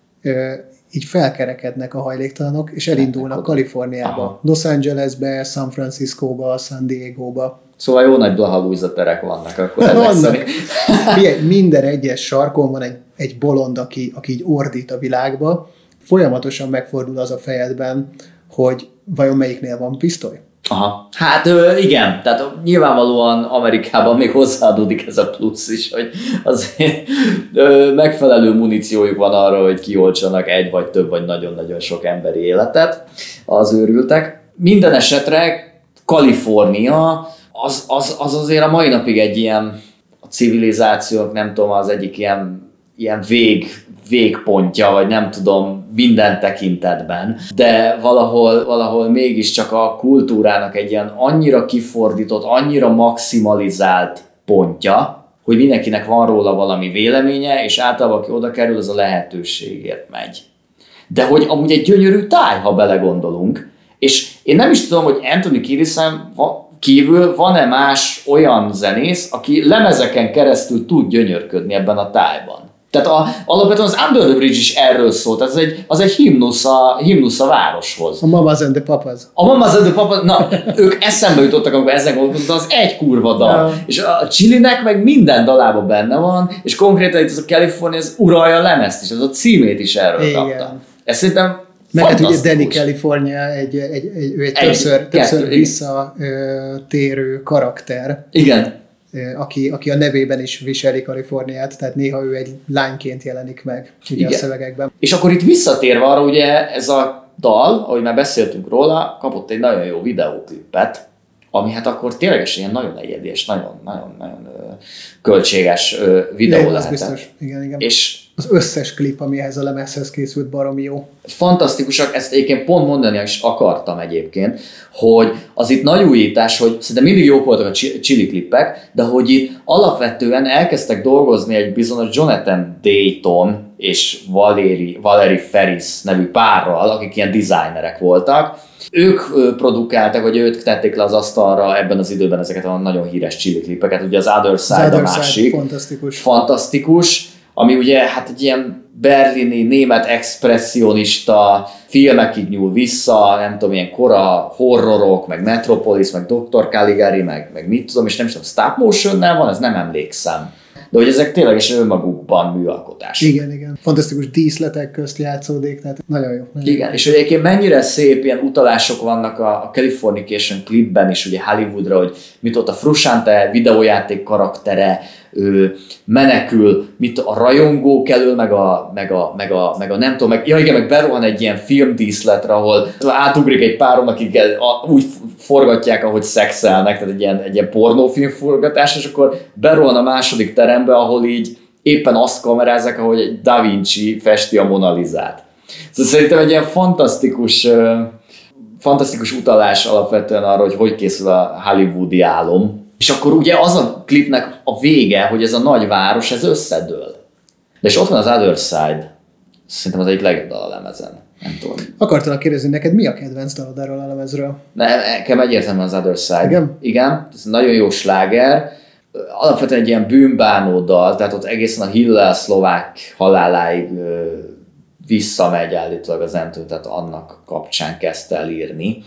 B: így felkerekednek a hajléktalanok, és elindulnak Kaliforniába, Aha. Los Angelesbe, San Franciscóba, San Diego-ba.
A: Szóval jó nagy blahalújza terek vannak akkor.
B: vannak. minden egyes sarkon van egy, egy bolond, aki, aki így ordít a világba, folyamatosan megfordul az a fejedben, hogy vajon melyiknél van pisztoly.
A: Aha. Hát igen, tehát nyilvánvalóan Amerikában még hozzáadódik ez a plusz is, hogy azért megfelelő muníciójuk van arra, hogy kioltsanak egy vagy több vagy nagyon-nagyon sok emberi életet az őrültek. Minden esetre Kalifornia az, az, az azért a mai napig egy ilyen a civilizációk, nem tudom, az egyik ilyen, ilyen vég, végpontja, vagy nem tudom, minden tekintetben, de valahol, valahol mégiscsak a kultúrának egy ilyen annyira kifordított, annyira maximalizált pontja, hogy mindenkinek van róla valami véleménye, és általában, aki oda kerül, az a lehetőségért megy. De hogy amúgy egy gyönyörű táj, ha belegondolunk, és én nem is tudom, hogy Anthony Kiddisen kívül van-e más olyan zenész, aki lemezeken keresztül tud gyönyörködni ebben a tájban. Tehát a, alapvetően az Under the Bridge is erről szól, tehát az egy, az egy himnusz, a, himnusz a városhoz.
B: A Mamas and the Papas.
A: A Mamas and the Papas, na, ők eszembe jutottak, amikor ezen gondolkodtak, az egy kurva dal. Ja. És a Chilinek meg minden dalában benne van, és konkrétan itt az a California, ez uralja a lemezt is, az a címét is erről Igen. kapta. Ez szerintem
B: Meg hát ugye Danny California egy, egy, egy, egy, egy többször, többször visszatérő karakter.
A: Igen.
B: Aki, aki a nevében is viseli Kaliforniát, tehát néha ő egy lányként jelenik meg ugye Igen. a szövegekben.
A: És akkor itt visszatérve arra, ugye ez a dal, ahogy már beszéltünk róla, kapott egy nagyon jó videóklipet, ami hát akkor ténylegesen ilyen nagyon egyedi és nagyon, nagyon, nagyon költséges videó
B: Igen, lehetett. biztos. Igen, igen. És az összes klip, ami ehhez a lemezhez készült, baromi jó.
A: Fantasztikusak, ezt egyébként pont mondani is akartam egyébként, hogy az itt nagy újítás, hogy szerintem mindig jók voltak a chili klippek, de hogy itt alapvetően elkezdtek dolgozni egy bizonyos Jonathan Dayton és Valeri, Valeri Ferris nevű párral, akik ilyen designerek voltak, ők produkáltak, vagy ők tették le az asztalra ebben az időben ezeket a nagyon híres chili klipeket, ugye az Other Side az a másik. Side,
B: fantasztikus.
A: Fantasztikus ami ugye hát egy ilyen berlini német expressionista filmekig nyúl vissza, nem tudom, ilyen kora horrorok, meg Metropolis, meg Dr. Caligari, meg, meg mit tudom, és nem is tudom, stop motion van, ez nem emlékszem de hogy ezek tényleg is önmagukban műalkotás.
B: Igen, igen. Fantasztikus díszletek közt játszódik, tehát nagyon jó. Nagyon
A: igen, jó. és egyébként mennyire szép ilyen utalások vannak a, a Californication klipben is, ugye Hollywoodra, hogy mit ott a Frusciante videójáték karaktere, ő menekül, mit a rajongók elől, meg a, meg a, meg a, meg a nem tudom, meg, ja igen, meg berohan egy ilyen filmdíszletre, ahol átugrik egy páron, akik úgy forgatják, ahogy szexelnek, tehát egy ilyen, egy ilyen pornófilm forgatás, és akkor berohan a második terembe, ahol így éppen azt kamerázzák, ahogy Da Vinci festi a Mona Lisa-t. Szóval szerintem egy ilyen fantasztikus, fantasztikus utalás alapvetően arra, hogy hogy készül a hollywoodi álom, és akkor ugye az a klipnek a vége, hogy ez a nagy város, ez összedől. De és ott van az Other Side, szerintem az egyik legjobb dal a lemezen. Nem tudom.
B: Akartalak kérdezni, neked mi a kedvenc dalod erről a lemezről?
A: Nem, nekem egyértelműen az Other Side.
B: Igen?
A: Igen, ez nagyon jó sláger. Alapvetően egy ilyen bűnbánó dal, tehát ott egészen a Hillel szlovák haláláig visszamegy állítólag az entő, tehát annak kapcsán kezdte el írni.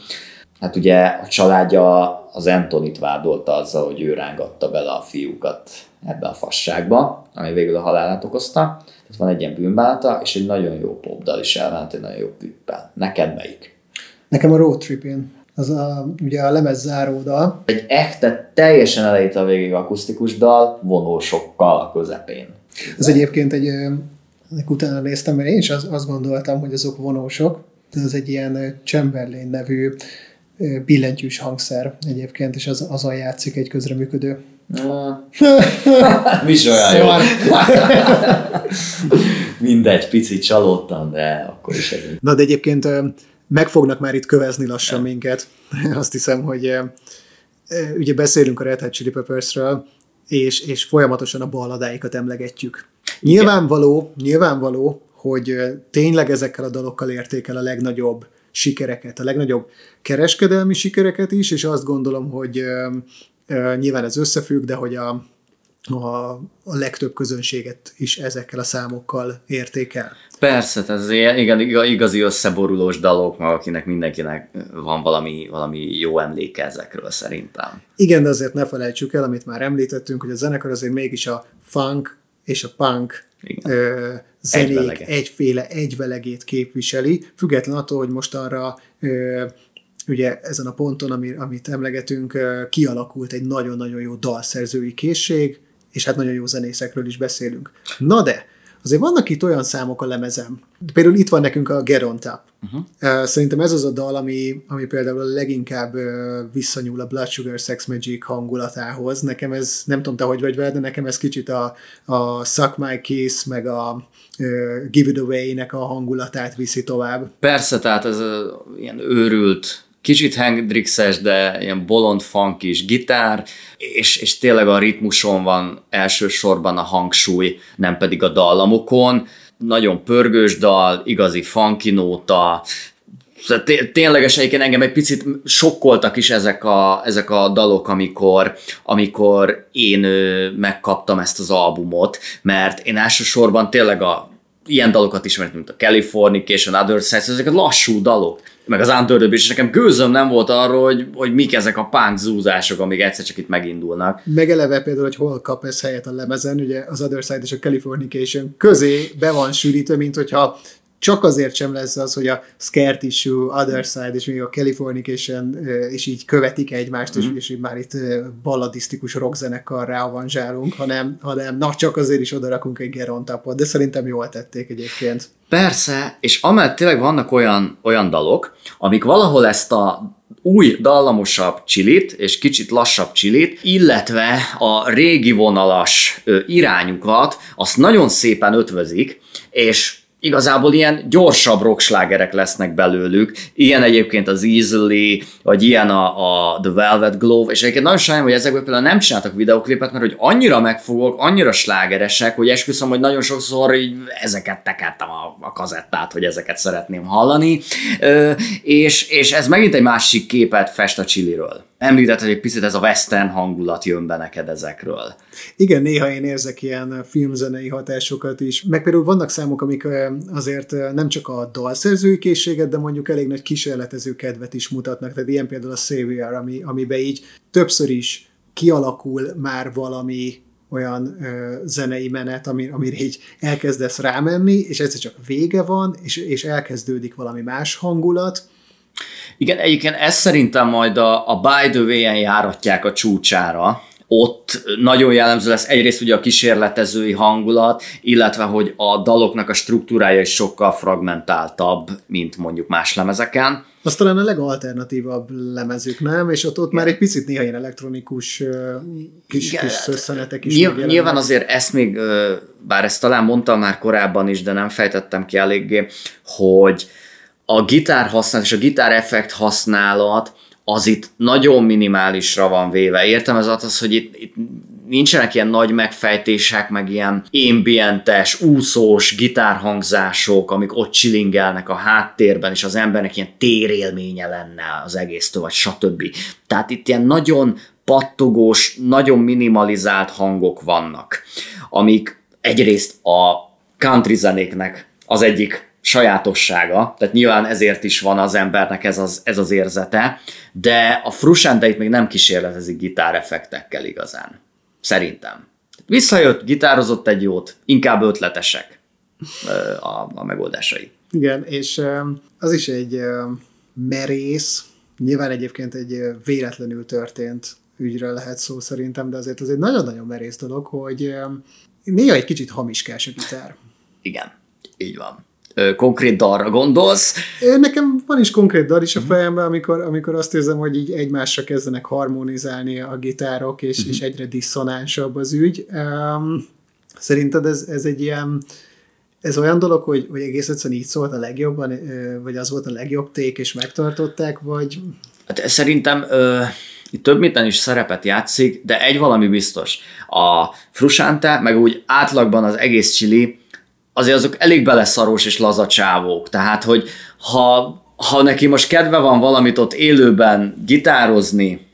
A: Hát ugye a családja az Antonit vádolta azzal, hogy ő rángatta bele a fiúkat ebbe a fasságba, ami végül a halálát okozta. Tehát van egy ilyen bűnbánata, és egy nagyon jó popdal is elment, egy nagyon jó klippel. Neked melyik?
B: Nekem a Road Tripin. Az a, ugye a lemez záródal.
A: Egy echte, teljesen elejét a végig akusztikus dal, vonósokkal a közepén.
B: Ez egyébként egy, ennek utána néztem, mert én is azt, azt gondoltam, hogy azok vonósok, ez egy ilyen Chamberlain nevű billentyűs hangszer egyébként, és az, azon játszik egy közreműködő.
A: Mi is olyan jó. [laughs] Mindegy, picit csalódtam, de akkor is egy.
B: Na, de egyébként meg fognak már itt kövezni lassan minket. [laughs] Azt hiszem, hogy ugye beszélünk a Red Hot Chili Peppersről, és, és folyamatosan a balladáikat emlegetjük. Nyilvánvaló, nyilvánvaló, hogy tényleg ezekkel a dalokkal érték el a legnagyobb sikereket, a legnagyobb kereskedelmi sikereket is, és azt gondolom, hogy nyilván ez összefügg, de hogy a, a, a legtöbb közönséget is ezekkel a számokkal értékel.
A: Persze, ez igen, igazi összeborulós dalok, meg akinek mindenkinek van valami, valami jó emléke ezekről szerintem.
B: Igen, de azért ne felejtsük el, amit már említettünk, hogy a zenekar azért mégis a funk és a punk ö, zenék Egyvelege. egyféle egyvelegét képviseli, független attól, hogy most arra ö, ugye ezen a ponton, ami, amit emlegetünk, kialakult egy nagyon-nagyon jó dalszerzői készség, és hát nagyon jó zenészekről is beszélünk. Na de, azért vannak itt olyan számok a lemezem. Például itt van nekünk a Get on Top. Uh-huh. Szerintem ez az a dal, ami, ami például a leginkább visszanyúl a Blood Sugar Sex Magic hangulatához. Nekem ez, nem tudom te, hogy vagy vele, de nekem ez kicsit a, a Suck My Kiss, meg a Give It Away-nek a hangulatát viszi tovább.
A: Persze, tehát ez a, ilyen őrült kicsit Hendrixes, de ilyen bolond funk is gitár, és, és tényleg a ritmuson van elsősorban a hangsúly, nem pedig a dallamokon. Nagyon pörgős dal, igazi funky nóta, tényleges egyébként engem egy picit sokkoltak is ezek a, ezek a dalok, amikor, amikor én megkaptam ezt az albumot, mert én elsősorban tényleg a ilyen dalokat ismertem, mint a Californication, Other Sides, ezek a lassú dalok meg az Under és nekem gőzöm nem volt arról, hogy, hogy mik ezek a punk zúzások, amik egyszer csak itt megindulnak.
B: Megeleve például, hogy hol kap ez helyet a lemezen, ugye az Other Side és a Californication közé be van sűrítve, mint hogyha csak azért sem lesz az, hogy a Scare Tissue, Other Side és még a Californication és így követik egymást, mm-hmm. és, mhm. és így már itt balladisztikus rockzenekarrá avanzsálunk, hanem, hanem na, csak azért is odarakunk egy gerontapot, de szerintem jól tették egyébként.
A: Persze, és amellett tényleg vannak olyan, olyan dalok, amik valahol ezt a új, dallamosabb csilit, és kicsit lassabb csilit, illetve a régi vonalas irányukat, azt nagyon szépen ötvözik, és igazából ilyen gyorsabb rockslágerek lesznek belőlük. Ilyen egyébként az Easily, vagy ilyen a, a The Velvet Glove, és egyébként nagyon sajnálom, hogy ezekből például nem csináltak videoklipet, mert hogy annyira megfogok, annyira slágeresek, hogy esküszöm, hogy nagyon sokszor így ezeket tekertem a, a kazettát, hogy ezeket szeretném hallani, Ö, és, és ez megint egy másik képet fest a Chiliről. Említett, hogy egy picit ez a western hangulat jön be neked ezekről.
B: Igen, néha én érzek ilyen filmzenei hatásokat is. Meg például vannak számok, amik azért nem csak a dalszerzői készséget, de mondjuk elég nagy kísérletező kedvet is mutatnak. Tehát ilyen például a Savior, ami, amiben így többször is kialakul már valami olyan ö, zenei menet, ami, amire így elkezdesz rámenni, és egyszer csak vége van, és, és elkezdődik valami más hangulat,
A: igen, egyébként ez szerintem majd a, a By the Way-en járatják a csúcsára, ott nagyon jellemző lesz egyrészt ugye a kísérletezői hangulat, illetve hogy a daloknak a struktúrája is sokkal fragmentáltabb, mint mondjuk más lemezeken.
B: Az talán a legalternatívabb lemezük, nem? És ott, ott már egy picit néha ilyen elektronikus kis, Igen. kis szösszenetek is
A: Nyilv, Nyilván azért ezt még, bár ezt talán mondtam már korábban is, de nem fejtettem ki eléggé, hogy a gitár használat és a gitár effekt használat az itt nagyon minimálisra van véve. Értem ez az, hogy itt, itt nincsenek ilyen nagy megfejtések, meg ilyen ambientes, úszós gitárhangzások, amik ott csilingelnek a háttérben, és az embernek ilyen térélménye lenne az egésztől, vagy stb. Tehát itt ilyen nagyon pattogós, nagyon minimalizált hangok vannak, amik egyrészt a country zenéknek az egyik sajátossága, tehát nyilván ezért is van az embernek ez az, ez az érzete, de a Frusciante még nem kísérletezik gitáreffektekkel igazán. Szerintem. Visszajött, gitározott egy jót, inkább ötletesek a, a megoldásai.
B: Igen, és az is egy merész, nyilván egyébként egy véletlenül történt ügyről lehet szó szerintem, de azért az egy nagyon-nagyon merész dolog, hogy néha egy kicsit hamiskás a gitár.
A: Igen, így van konkrét dalra gondolsz.
B: Nekem van is konkrét dal is a mhm. fejemben, amikor, amikor azt érzem, hogy így egymásra kezdenek harmonizálni a gitárok, és, uh-huh. és egyre diszonánsabb az ügy. Um, szerinted ez, ez egy ilyen ez olyan dolog, hogy, hogy egész egyszerűen így szólt a legjobban, vagy az volt a legjobb ték, és megtartották, vagy...
A: Hát szerintem ö, itt több minden is szerepet játszik, de egy valami biztos. A Frusante, meg úgy átlagban az egész Chili azért azok elég beleszarós és laza csávók. Tehát, hogy ha, ha neki most kedve van valamit ott élőben gitározni,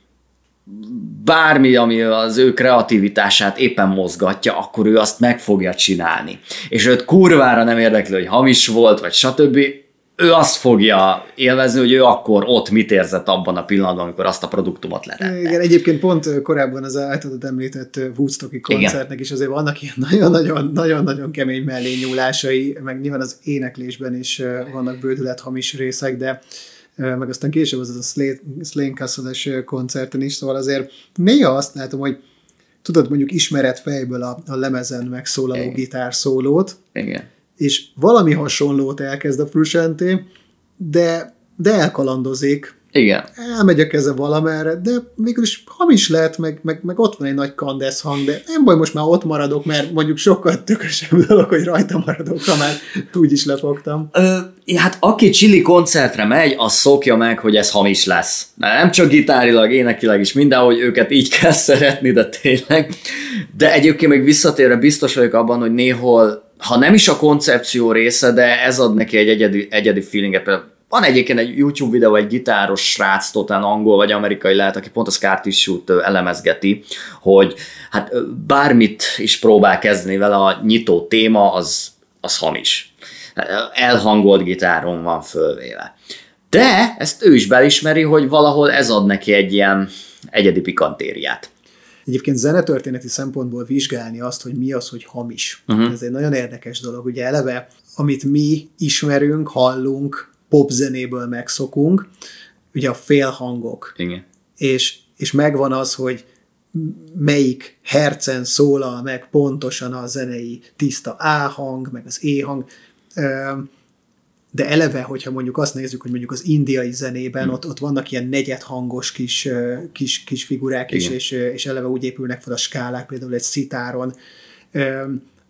A: bármi, ami az ő kreativitását éppen mozgatja, akkor ő azt meg fogja csinálni. És őt kurvára nem érdekli, hogy hamis volt, vagy stb ő azt fogja élvezni, hogy ő akkor ott mit érzett abban a pillanatban, amikor azt a produktumot lerette.
B: Igen, egyébként pont korábban az általad említett Woodstocki koncertnek Igen. is azért vannak ilyen nagyon-nagyon kemény mellényúlásai, meg nyilván az éneklésben is vannak bődület hamis részek, de meg aztán később az a Slane castle koncerten is, szóval azért néha azt látom, hogy tudod mondjuk ismeret fejből a, a lemezen megszólaló Igen. gitárszólót,
A: Igen
B: és valami hasonlót elkezd a Frusciante, de, de elkalandozik.
A: Igen.
B: Elmegy a keze valamerre, de mégis hamis lehet, meg, meg, meg ott van egy nagy kandesz hang, de nem baj, most már ott maradok, mert mondjuk sokkal tökösebb dolog, hogy rajta maradok, ha már úgy is lefogtam.
A: Ö, hát aki Chili koncertre megy, az szokja meg, hogy ez hamis lesz. Nem csak gitárilag, énekileg is mindenhogy őket így kell [laughs] szeretni, de tényleg. De egyébként még visszatérve biztos vagyok abban, hogy néhol ha nem is a koncepció része, de ez ad neki egy egyedi, egyedi feelinget. Van egyébként egy YouTube videó, egy gitáros srác, totál angol vagy amerikai lehet, aki pont a Scar Tissue-t elemezgeti, hogy hát bármit is próbál kezdeni vele, a nyitó téma az, az hamis. Elhangolt gitáron van fölvéve. De ezt ő is belismeri, hogy valahol ez ad neki egy ilyen egyedi pikantériát.
B: Egyébként zenetörténeti szempontból vizsgálni azt, hogy mi az, hogy hamis. Uh-huh. Ez egy nagyon érdekes dolog. Ugye eleve, amit mi ismerünk, hallunk, popzenéből megszokunk, ugye a félhangok.
A: Igen.
B: És, és megvan az, hogy melyik hercen szólal meg pontosan a zenei tiszta A hang, meg az E hang de eleve, hogyha mondjuk azt nézzük, hogy mondjuk az indiai zenében hmm. ott, ott vannak ilyen negyedhangos kis, kis, kis figurák is, és, és eleve úgy épülnek fel a skálák, például egy szitáron,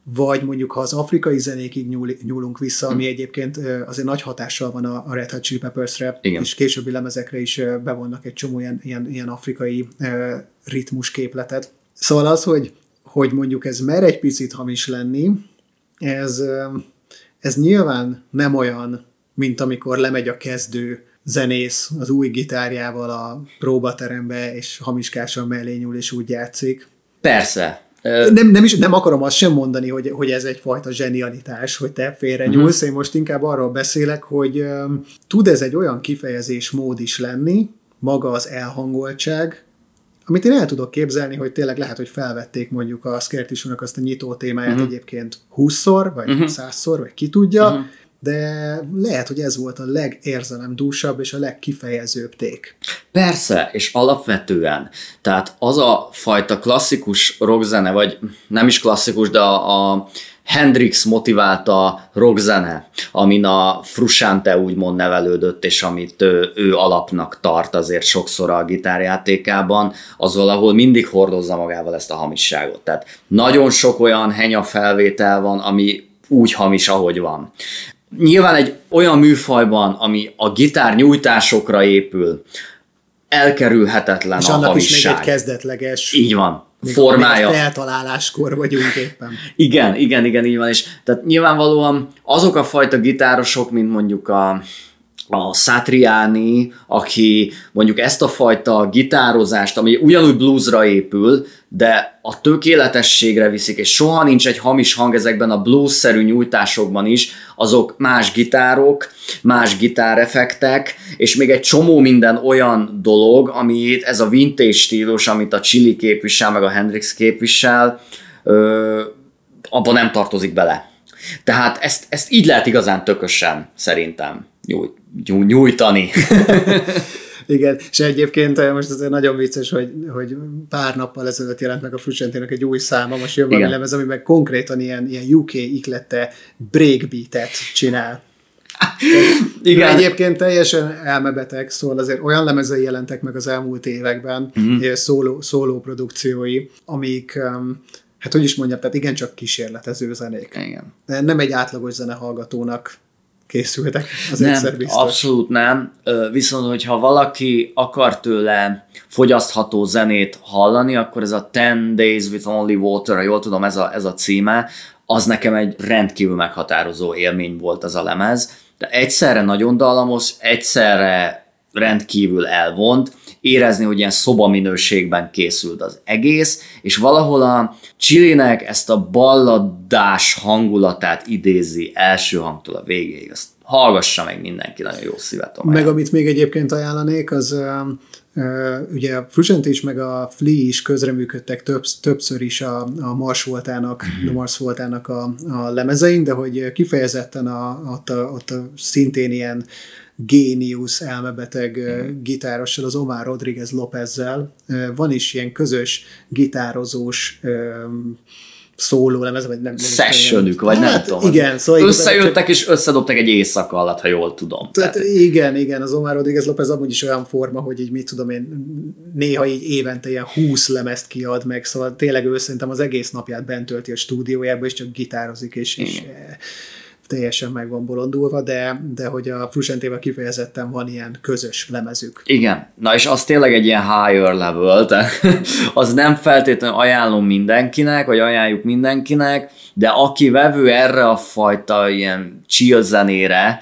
B: vagy mondjuk ha az afrikai zenékig nyúl, nyúlunk vissza, ami hmm. egyébként azért nagy hatással van a, a Red Hot Chili Peppers-re, Igen. és későbbi lemezekre is bevonnak egy csomó ilyen, ilyen, ilyen afrikai ritmusképletet. Szóval az, hogy, hogy mondjuk ez mer egy picit hamis lenni, ez ez nyilván nem olyan, mint amikor lemegy a kezdő zenész az új gitárjával a próbaterembe, és hamiskásan mellé nyúl, és úgy játszik.
A: Persze.
B: Nem, nem, is, nem akarom azt sem mondani, hogy, hogy ez egyfajta zsenialitás, hogy te félre nyúlsz. Uh-huh. Én most inkább arról beszélek, hogy um, tud ez egy olyan kifejezés mód is lenni, maga az elhangoltság, amit én el tudok képzelni, hogy tényleg lehet, hogy felvették mondjuk a Skertisúnak azt a nyitó témáját uh-huh. egyébként 20-szor, vagy uh-huh. 100-szor, vagy ki tudja, uh-huh. de lehet, hogy ez volt a legérzelemdúsabb és a legkifejezőbb ték.
A: Persze, és alapvetően, tehát az a fajta klasszikus rockzene, vagy nem is klasszikus, de a, a Hendrix motiválta rockzene, amin a Frusciante úgymond nevelődött, és amit ő, ő alapnak tart azért sokszor a gitárjátékában, az valahol mindig hordozza magával ezt a hamisságot. Tehát nagyon sok olyan henya felvétel van, ami úgy hamis, ahogy van. Nyilván egy olyan műfajban, ami a gitár nyújtásokra épül, elkerülhetetlen
B: és
A: a
B: annak
A: hamisság.
B: is még egy kezdetleges
A: Így van még formája.
B: Még feltaláláskor vagyunk éppen. [laughs]
A: Igen, igen, igen, így van. És tehát nyilvánvalóan azok a fajta gitárosok, mint mondjuk a, a Satriani, aki mondjuk ezt a fajta gitározást, ami ugyanúgy bluesra épül, de a tökéletességre viszik, és soha nincs egy hamis hang ezekben a blues-szerű nyújtásokban is, azok más gitárok, más gitárefektek, és még egy csomó minden olyan dolog, amit ez a vintage stílus, amit a Chili képvisel, meg a Hendrix képvisel, ö, abban nem tartozik bele. Tehát ezt, ezt így lehet igazán tökösen szerintem nyújtani. [laughs]
B: Igen, és egyébként eh, most azért nagyon vicces, hogy, hogy pár nappal ezelőtt jelent meg a Frusciantének egy új száma, most jön valami lemez, ami meg konkrétan ilyen, ilyen UK iklette breakbeatet csinál. [laughs] Igen. Egyébként teljesen elmebeteg, szóval azért olyan lemezei jelentek meg az elmúlt években, mm-hmm. szóló, szóló produkciói, amik hát hogy is mondjam, tehát igencsak kísérletező zenék.
A: Igen.
B: Nem egy átlagos zenehallgatónak készültek, az nem, egyszer biztos.
A: abszolút nem. Viszont, hogyha valaki akar tőle fogyasztható zenét hallani, akkor ez a 10 Days with Only Water, ha jól tudom, ez a, ez a címe, az nekem egy rendkívül meghatározó élmény volt az a lemez. De egyszerre nagyon dallamos, egyszerre rendkívül elvont, érezni, hogy ilyen szobaminőségben készült az egész, és valahol a Csillinek ezt a balladás hangulatát idézi első hangtól a végéig. Azt hallgassa meg mindenki, nagyon jó szívet.
B: Meg amit még egyébként ajánlanék, az ugye a Frusent is, meg a Flea is közreműködtek több, többször is a, a Mars voltának, a Mars voltának a, a lemezein, de hogy kifejezetten a, ott, a, ott a szintén ilyen géniusz, elmebeteg mm. gitárossal, az Omar Rodriguez Lópezzel. Van is ilyen közös gitározós szóló lemez, vagy nem.
A: Sessionük, vagy hát, nem tudom.
B: Igen,
A: szóval Összejöttek és összedobtak egy éjszaka alatt, ha jól tudom.
B: Tehát, tehát, igen, igen, az Omar Rodriguez López amúgy is olyan forma, hogy így mit tudom én, néha így évente ilyen húsz lemezt kiad meg, szóval tényleg ő szerintem az egész napját bent tölti a stúdiójába, és csak gitározik, és, és teljesen meg van bolondulva, de, de hogy a Frusentével kifejezetten van ilyen közös lemezük.
A: Igen, na és az tényleg egy ilyen higher level, tehát [laughs] az nem feltétlenül ajánlom mindenkinek, vagy ajánljuk mindenkinek, de aki vevő erre a fajta ilyen chill zenére,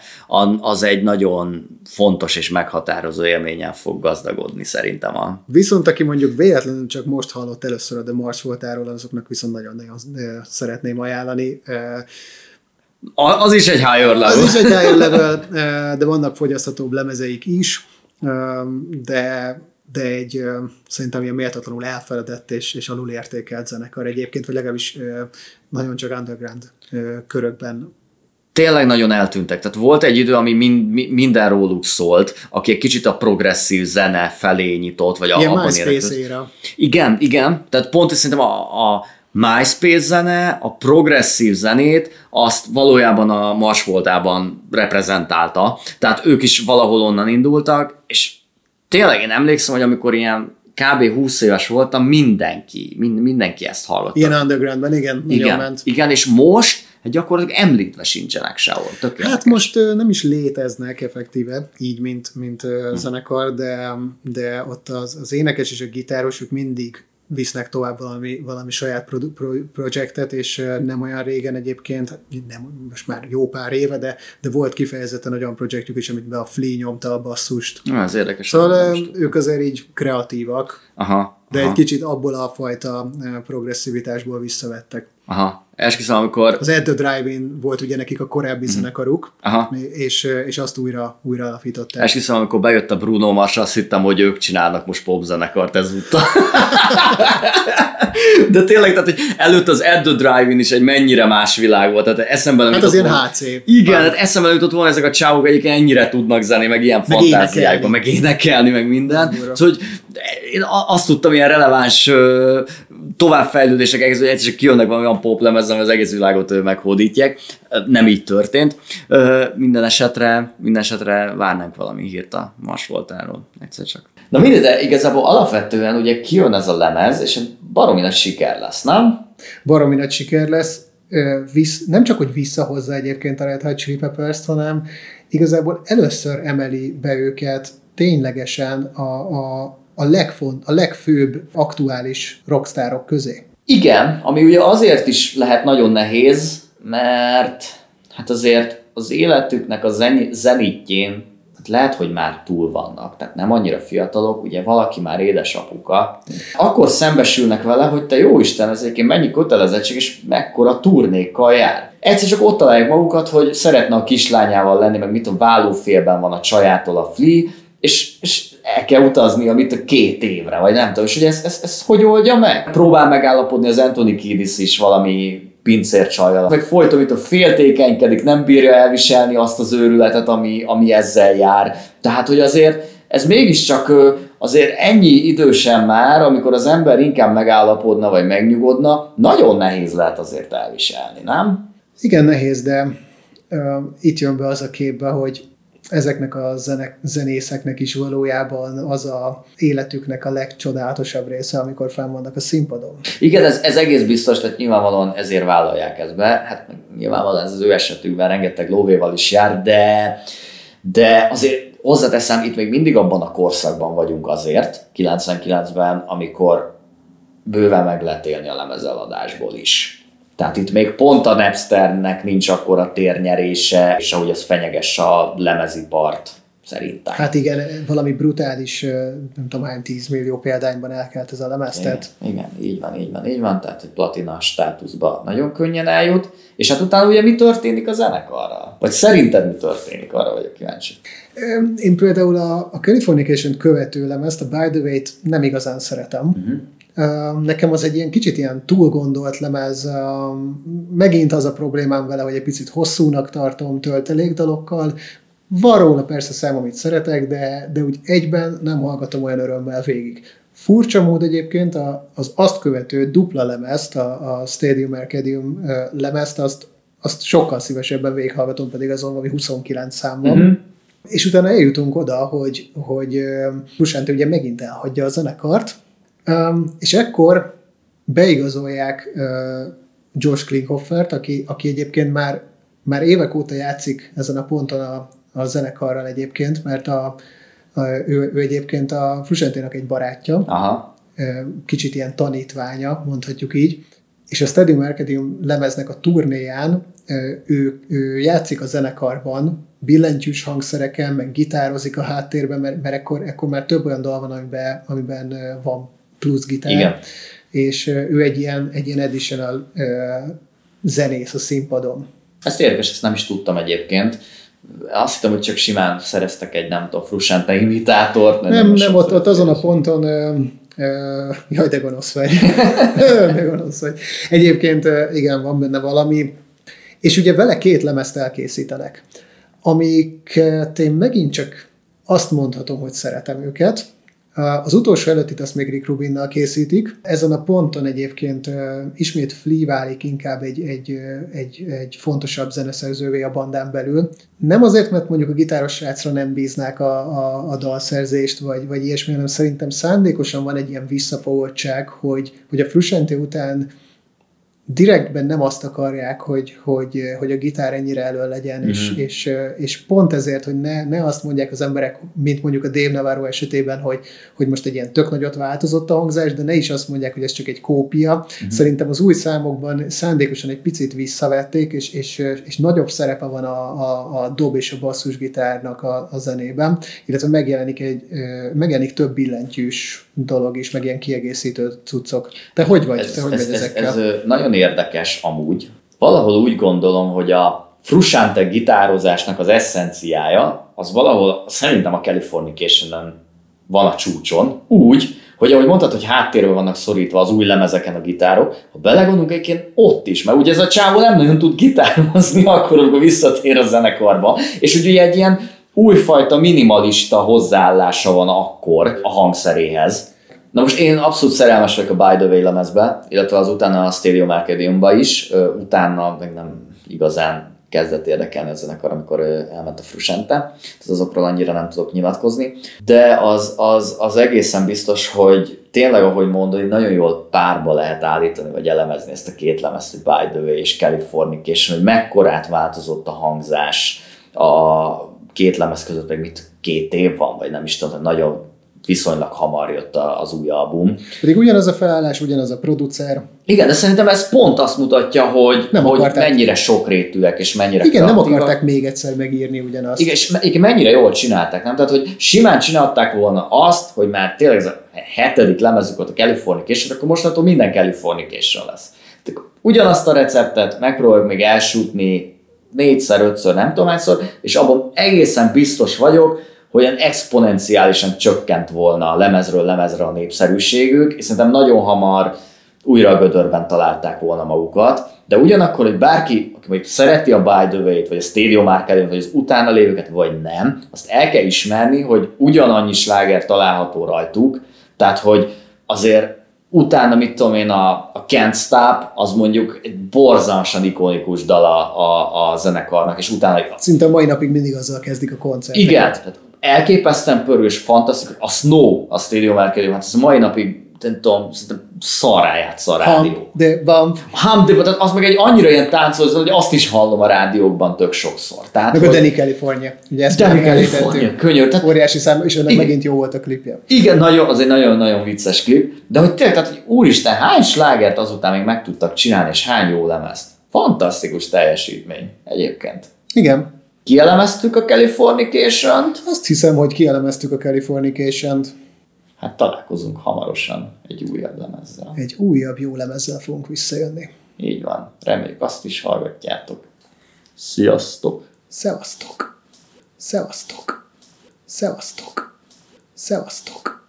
A: az egy nagyon fontos és meghatározó élményen fog gazdagodni szerintem. A...
B: Viszont aki mondjuk véletlenül csak most hallott először a The Mars voltáról, azoknak viszont nagyon-nagyon szeretném ajánlani
A: az is egy higher level.
B: Az is egy higher level, de vannak fogyaszthatóbb lemezeik is, de de egy ö, szerintem ilyen méltatlanul elfeledett és, és alulértékelt zenekar egyébként, vagy legalábbis nagyon csak underground körökben
A: tényleg nagyon eltűntek. Tehát volt egy idő, ami mind, minden róluk szólt, aki egy kicsit a progresszív zene felé nyitott, vagy
B: Ilyen
A: abban
B: éra.
A: Igen, igen. Tehát pont szerintem a, a MySpace zene, a progresszív zenét, azt valójában a Mars voltában reprezentálta. Tehát ők is valahol onnan indultak, és tényleg én emlékszem, hogy amikor ilyen kb. 20 éves voltam, mindenki, mind, mindenki ezt hallotta.
B: Ilyen undergroundban, igen,
A: igen,
B: ment.
A: igen, és most hát gyakorlatilag említve sincsenek sehol. Tök
B: Hát most nem is léteznek effektíve, így, mint, mint hm. zenekar, de, de ott az, az énekes és a gitáros, ők mindig visznek tovább valami, valami saját pro, pro, projektet, és nem olyan régen egyébként, nem, most már jó pár éve, de, de volt kifejezetten olyan projektjük is, amit be a Flea nyomta a basszust.
A: Na, ez érdekes.
B: Szóval ők azért így kreatívak,
A: Aha,
B: de
A: aha,
B: egy kicsit abból a fajta progresszivitásból visszavettek.
A: aha. Esküszöm, amikor...
B: Az Ed the Drive-In volt ugye nekik a korábbi zenekaruk,
A: Aha.
B: és, és azt újra, újra alapították.
A: Esküszöm, amikor bejött a Bruno Mars, azt hittem, hogy ők csinálnak most popzenekart ezúttal. [laughs] De tényleg, tehát, hogy előtt az Ed the Drive-In is egy mennyire más világ volt. Tehát eszembe nem
B: Hát az ilyen
A: volna-
B: HC.
A: Igen, hát eszembe nem jutott volna ezek a csávok, akik ennyire tudnak zenni, meg ilyen
B: Meg
A: fantáziákban,
B: énekelni.
A: meg énekelni, meg minden. Szóval, hogy én azt tudtam, ilyen releváns továbbfejlődések egész, hogy egyszer csak kijönnek valami olyan poplemezem, az egész világot meghódítják. Nem így történt. Minden esetre, minden esetre várnánk valami hírt a Mars voltáról. Egyszer csak. Na mindegy, de igazából alapvetően ugye kijön ez a lemez, és baromi nagy siker lesz, nem?
B: Baromi nagy siker lesz. Visz, nem csak, hogy visszahozza egyébként a Red Hot Chili Peppers-t, hanem igazából először emeli be őket ténylegesen a, a, a, legfont, a legfőbb aktuális rockstárok közé.
A: Igen, ami ugye azért is lehet nagyon nehéz, mert hát azért az életüknek a zen- zenitjén hát lehet, hogy már túl vannak, tehát nem annyira fiatalok, ugye valaki már édesapuka, akkor szembesülnek vele, hogy te jó Isten, ez egyébként mennyi kötelezettség, és mekkora turnékkal jár. Egyszer csak ott találják magukat, hogy szeretne a kislányával lenni, meg mit tudom, vállófélben van a csajától a Flea, és, és el kell utazni, amit a két évre, vagy nem tudom, és hogy ezt, ezt, ezt hogy oldja meg? Próbál megállapodni az Anthony Kiedis is valami pincércsajjal, meg folyton, mint a féltékenykedik, nem bírja elviselni azt az őrületet, ami, ami ezzel jár. Tehát, hogy azért ez mégiscsak azért ennyi idősen már, amikor az ember inkább megállapodna, vagy megnyugodna, nagyon nehéz lehet azért elviselni, nem?
B: Igen, nehéz, de uh, itt jön be az a képbe, hogy ezeknek a zenek, zenészeknek is valójában az a életüknek a legcsodálatosabb része, amikor fenn vannak a színpadon.
A: Igen, ez, ez egész biztos, tehát nyilvánvalóan ezért vállalják ezt be. Hát nyilvánvalóan ez az ő esetükben rengeteg lóvéval is jár, de, de azért hozzáteszem, itt még mindig abban a korszakban vagyunk azért, 99-ben, amikor bőven meg lehet élni a lemezeladásból is. Tehát itt még pont a Napsternek nincs akkora térnyerése, és ahogy az fenyeges a lemezipart, szerintem.
B: Hát igen, valami brutális, nem tudom hány 10 millió példányban elkelt ez a lemez,
A: Igen,
B: tehát
A: igen, így van, így van, így van, tehát egy platina státuszba nagyon könnyen eljut, és hát utána ugye mi történik a zenekarral? Vagy szerinted mi történik, arra vagyok kíváncsi.
B: Én például a, a Californication követő lemezt, a By the Way-t nem igazán szeretem. Uh-huh. Nekem az egy ilyen kicsit ilyen túlgondolt lemez. Ö, Megint az a problémám vele, hogy egy picit hosszúnak tartom töltelékdalokkal. Van róla persze szám, amit szeretek, de, de úgy egyben nem hallgatom olyan örömmel végig. Furcsa mód egyébként a- az azt követő dupla lemezt, a, a Stadium Arcadium lemezt, azt, azt sokkal szívesebben végighallgatom, pedig azon valami 29 szám van.
A: Mhm.
B: És utána eljutunk oda, hogy, hogy Busante ugye megint elhagyja a zenekart, és ekkor beigazolják Josh Klinghofert, aki, aki egyébként már, már évek óta játszik ezen a ponton a, a zenekarral egyébként, mert a, a, ő, ő egyébként a Frusentének egy barátja,
A: Aha,
B: kicsit ilyen tanítványa, mondhatjuk így, és a Stadium Arcadium lemeznek a turnéján ő, ő játszik a zenekarban, billentyűs hangszereken, meg gitározik a háttérben, mert, mert ekkor, ekkor már több olyan dal van, amiben, amiben van plusz gitár.
A: Igen.
B: És ő egy ilyen, egy ilyen additional zenész a színpadon.
A: ezt érdekes, ezt nem is tudtam egyébként. Azt hittem, hogy csak simán szereztek egy, nem tudom, Frusciante imitátort.
B: Nem, nem, nem ott, ott azon a ponton ö, jaj, de gonosz vagy. [laughs] de gonosz vagy. Egyébként igen, van benne valami. És ugye vele két lemezt elkészítenek, amiket én megint csak azt mondhatom, hogy szeretem őket, az utolsó előttit azt még Rick Rubinnal készítik. Ezen a ponton egyébként ismét Flea válik inkább egy, egy, egy, egy fontosabb zeneszerzővé a bandán belül. Nem azért, mert mondjuk a gitáros srácra nem bíznák a, a, a dalszerzést, vagy, vagy ilyesmi, hanem szerintem szándékosan van egy ilyen visszafogottság, hogy, hogy a Frusciante után direktben nem azt akarják, hogy, hogy, hogy a gitár ennyire elő legyen, mm-hmm. és, és, és pont ezért, hogy ne, ne azt mondják az emberek, mint mondjuk a Dave Navarro esetében, hogy, hogy most egy ilyen tök nagyot változott a hangzás, de ne is azt mondják, hogy ez csak egy kópia. Mm-hmm. Szerintem az új számokban szándékosan egy picit visszavették, és, és, és nagyobb szerepe van a, a, a dob és a basszusgitárnak a, a zenében, illetve megjelenik, egy, megjelenik több billentyűs dolog is, meg ilyen kiegészítő cuccok. Te hogy vagy?
A: Ez,
B: Te hogy
A: ez,
B: vagy
A: ez,
B: ezekkel?
A: ez, ez nagyon érdekes amúgy. Valahol úgy gondolom, hogy a Frusciante gitározásnak az eszenciája, az valahol szerintem a Californication van a csúcson, úgy, hogy ahogy mondtad, hogy háttérbe vannak szorítva az új lemezeken a gitárok, ha belegondolunk egyébként ott is, mert ugye ez a csávó nem nagyon tud gitározni [laughs] akkor, amikor visszatér a zenekarba, és ugye egy ilyen újfajta minimalista hozzáállása van akkor a hangszeréhez. Na most én abszolút szerelmes vagyok a By the Way lemezbe, illetve az utána a Stereo Arcadiumba is, utána meg nem igazán kezdett érdekelni a zenekar, amikor elment a Frusente, tehát azokról annyira nem tudok nyilatkozni, de az, az, az egészen biztos, hogy tényleg, ahogy mondod, hogy nagyon jól párba lehet állítani, vagy elemezni ezt a két lemezt, hogy By the Way és Californication, hogy mekkorát változott a hangzás a két lemez között, meg mit két év van, vagy nem is tudom, nagyon viszonylag hamar jött az új album.
B: Pedig ugyanaz a felállás, ugyanaz a producer.
A: Igen, de szerintem ez pont azt mutatja, hogy, nem hogy akarták. mennyire sokrétűek, és mennyire
B: Igen, kreatívak. nem akarták még egyszer megírni ugyanazt.
A: Igen, és igen, mennyire jól csinálták, nem? Tehát, hogy simán csinálták volna azt, hogy már tényleg ez a hetedik lemezük volt a Californication, akkor mostantól minden Californication lesz. Tehát ugyanazt a receptet megpróbáljuk még elsútni négyszer, ötször, nem tudom hányszor, és abban egészen biztos vagyok, olyan exponenciálisan csökkent volna lemezről lemezre a népszerűségük, és szerintem nagyon hamar újra a gödörben találták volna magukat, de ugyanakkor, hogy bárki, aki mondjuk szereti a By the Way-t, vagy a Stereo Marketing, vagy az utána lévőket, vagy nem, azt el kell ismerni, hogy ugyanannyi sláger található rajtuk, tehát hogy azért utána, mit tudom én, a, a Can't Stop, az mondjuk egy borzalmasan ikonikus dala a, a zenekarnak, és utána...
B: Szinte a mai napig mindig azzal kezdik a koncertet.
A: Igen, tehát elképesztően pörgős, fantasztikus. A Snow, a Stadium Arcadium, hát ez a mai napig nem tudom, szerintem szarráját a rádió. Hum,
B: de bump.
A: Hum, de, tehát az meg egy annyira ilyen táncoló, hogy azt is hallom a rádiókban tök sokszor. Tehát,
B: meg hogy, a Danny California. Ugye ezt
A: Danny California, könyör.
B: Tehát, óriási szám, és igen, megint jó volt a klipje.
A: Igen, nagyon, az egy nagyon-nagyon vicces klip, de hogy tényleg, tehát, hogy úristen, hány slágert azután még meg tudtak csinálni, és hány jó lemezt. Fantasztikus teljesítmény egyébként.
B: Igen.
A: Kielemeztük a Californication-t?
B: Azt hiszem, hogy kielemeztük a Californication-t.
A: Hát találkozunk hamarosan egy újabb lemezzel.
B: Egy újabb jó lemezzel fogunk visszajönni.
A: Így van. Reméljük azt is hallgatjátok. Sziasztok!
B: Szevasztok! Szevasztok! Szevasztok! Szevasztok!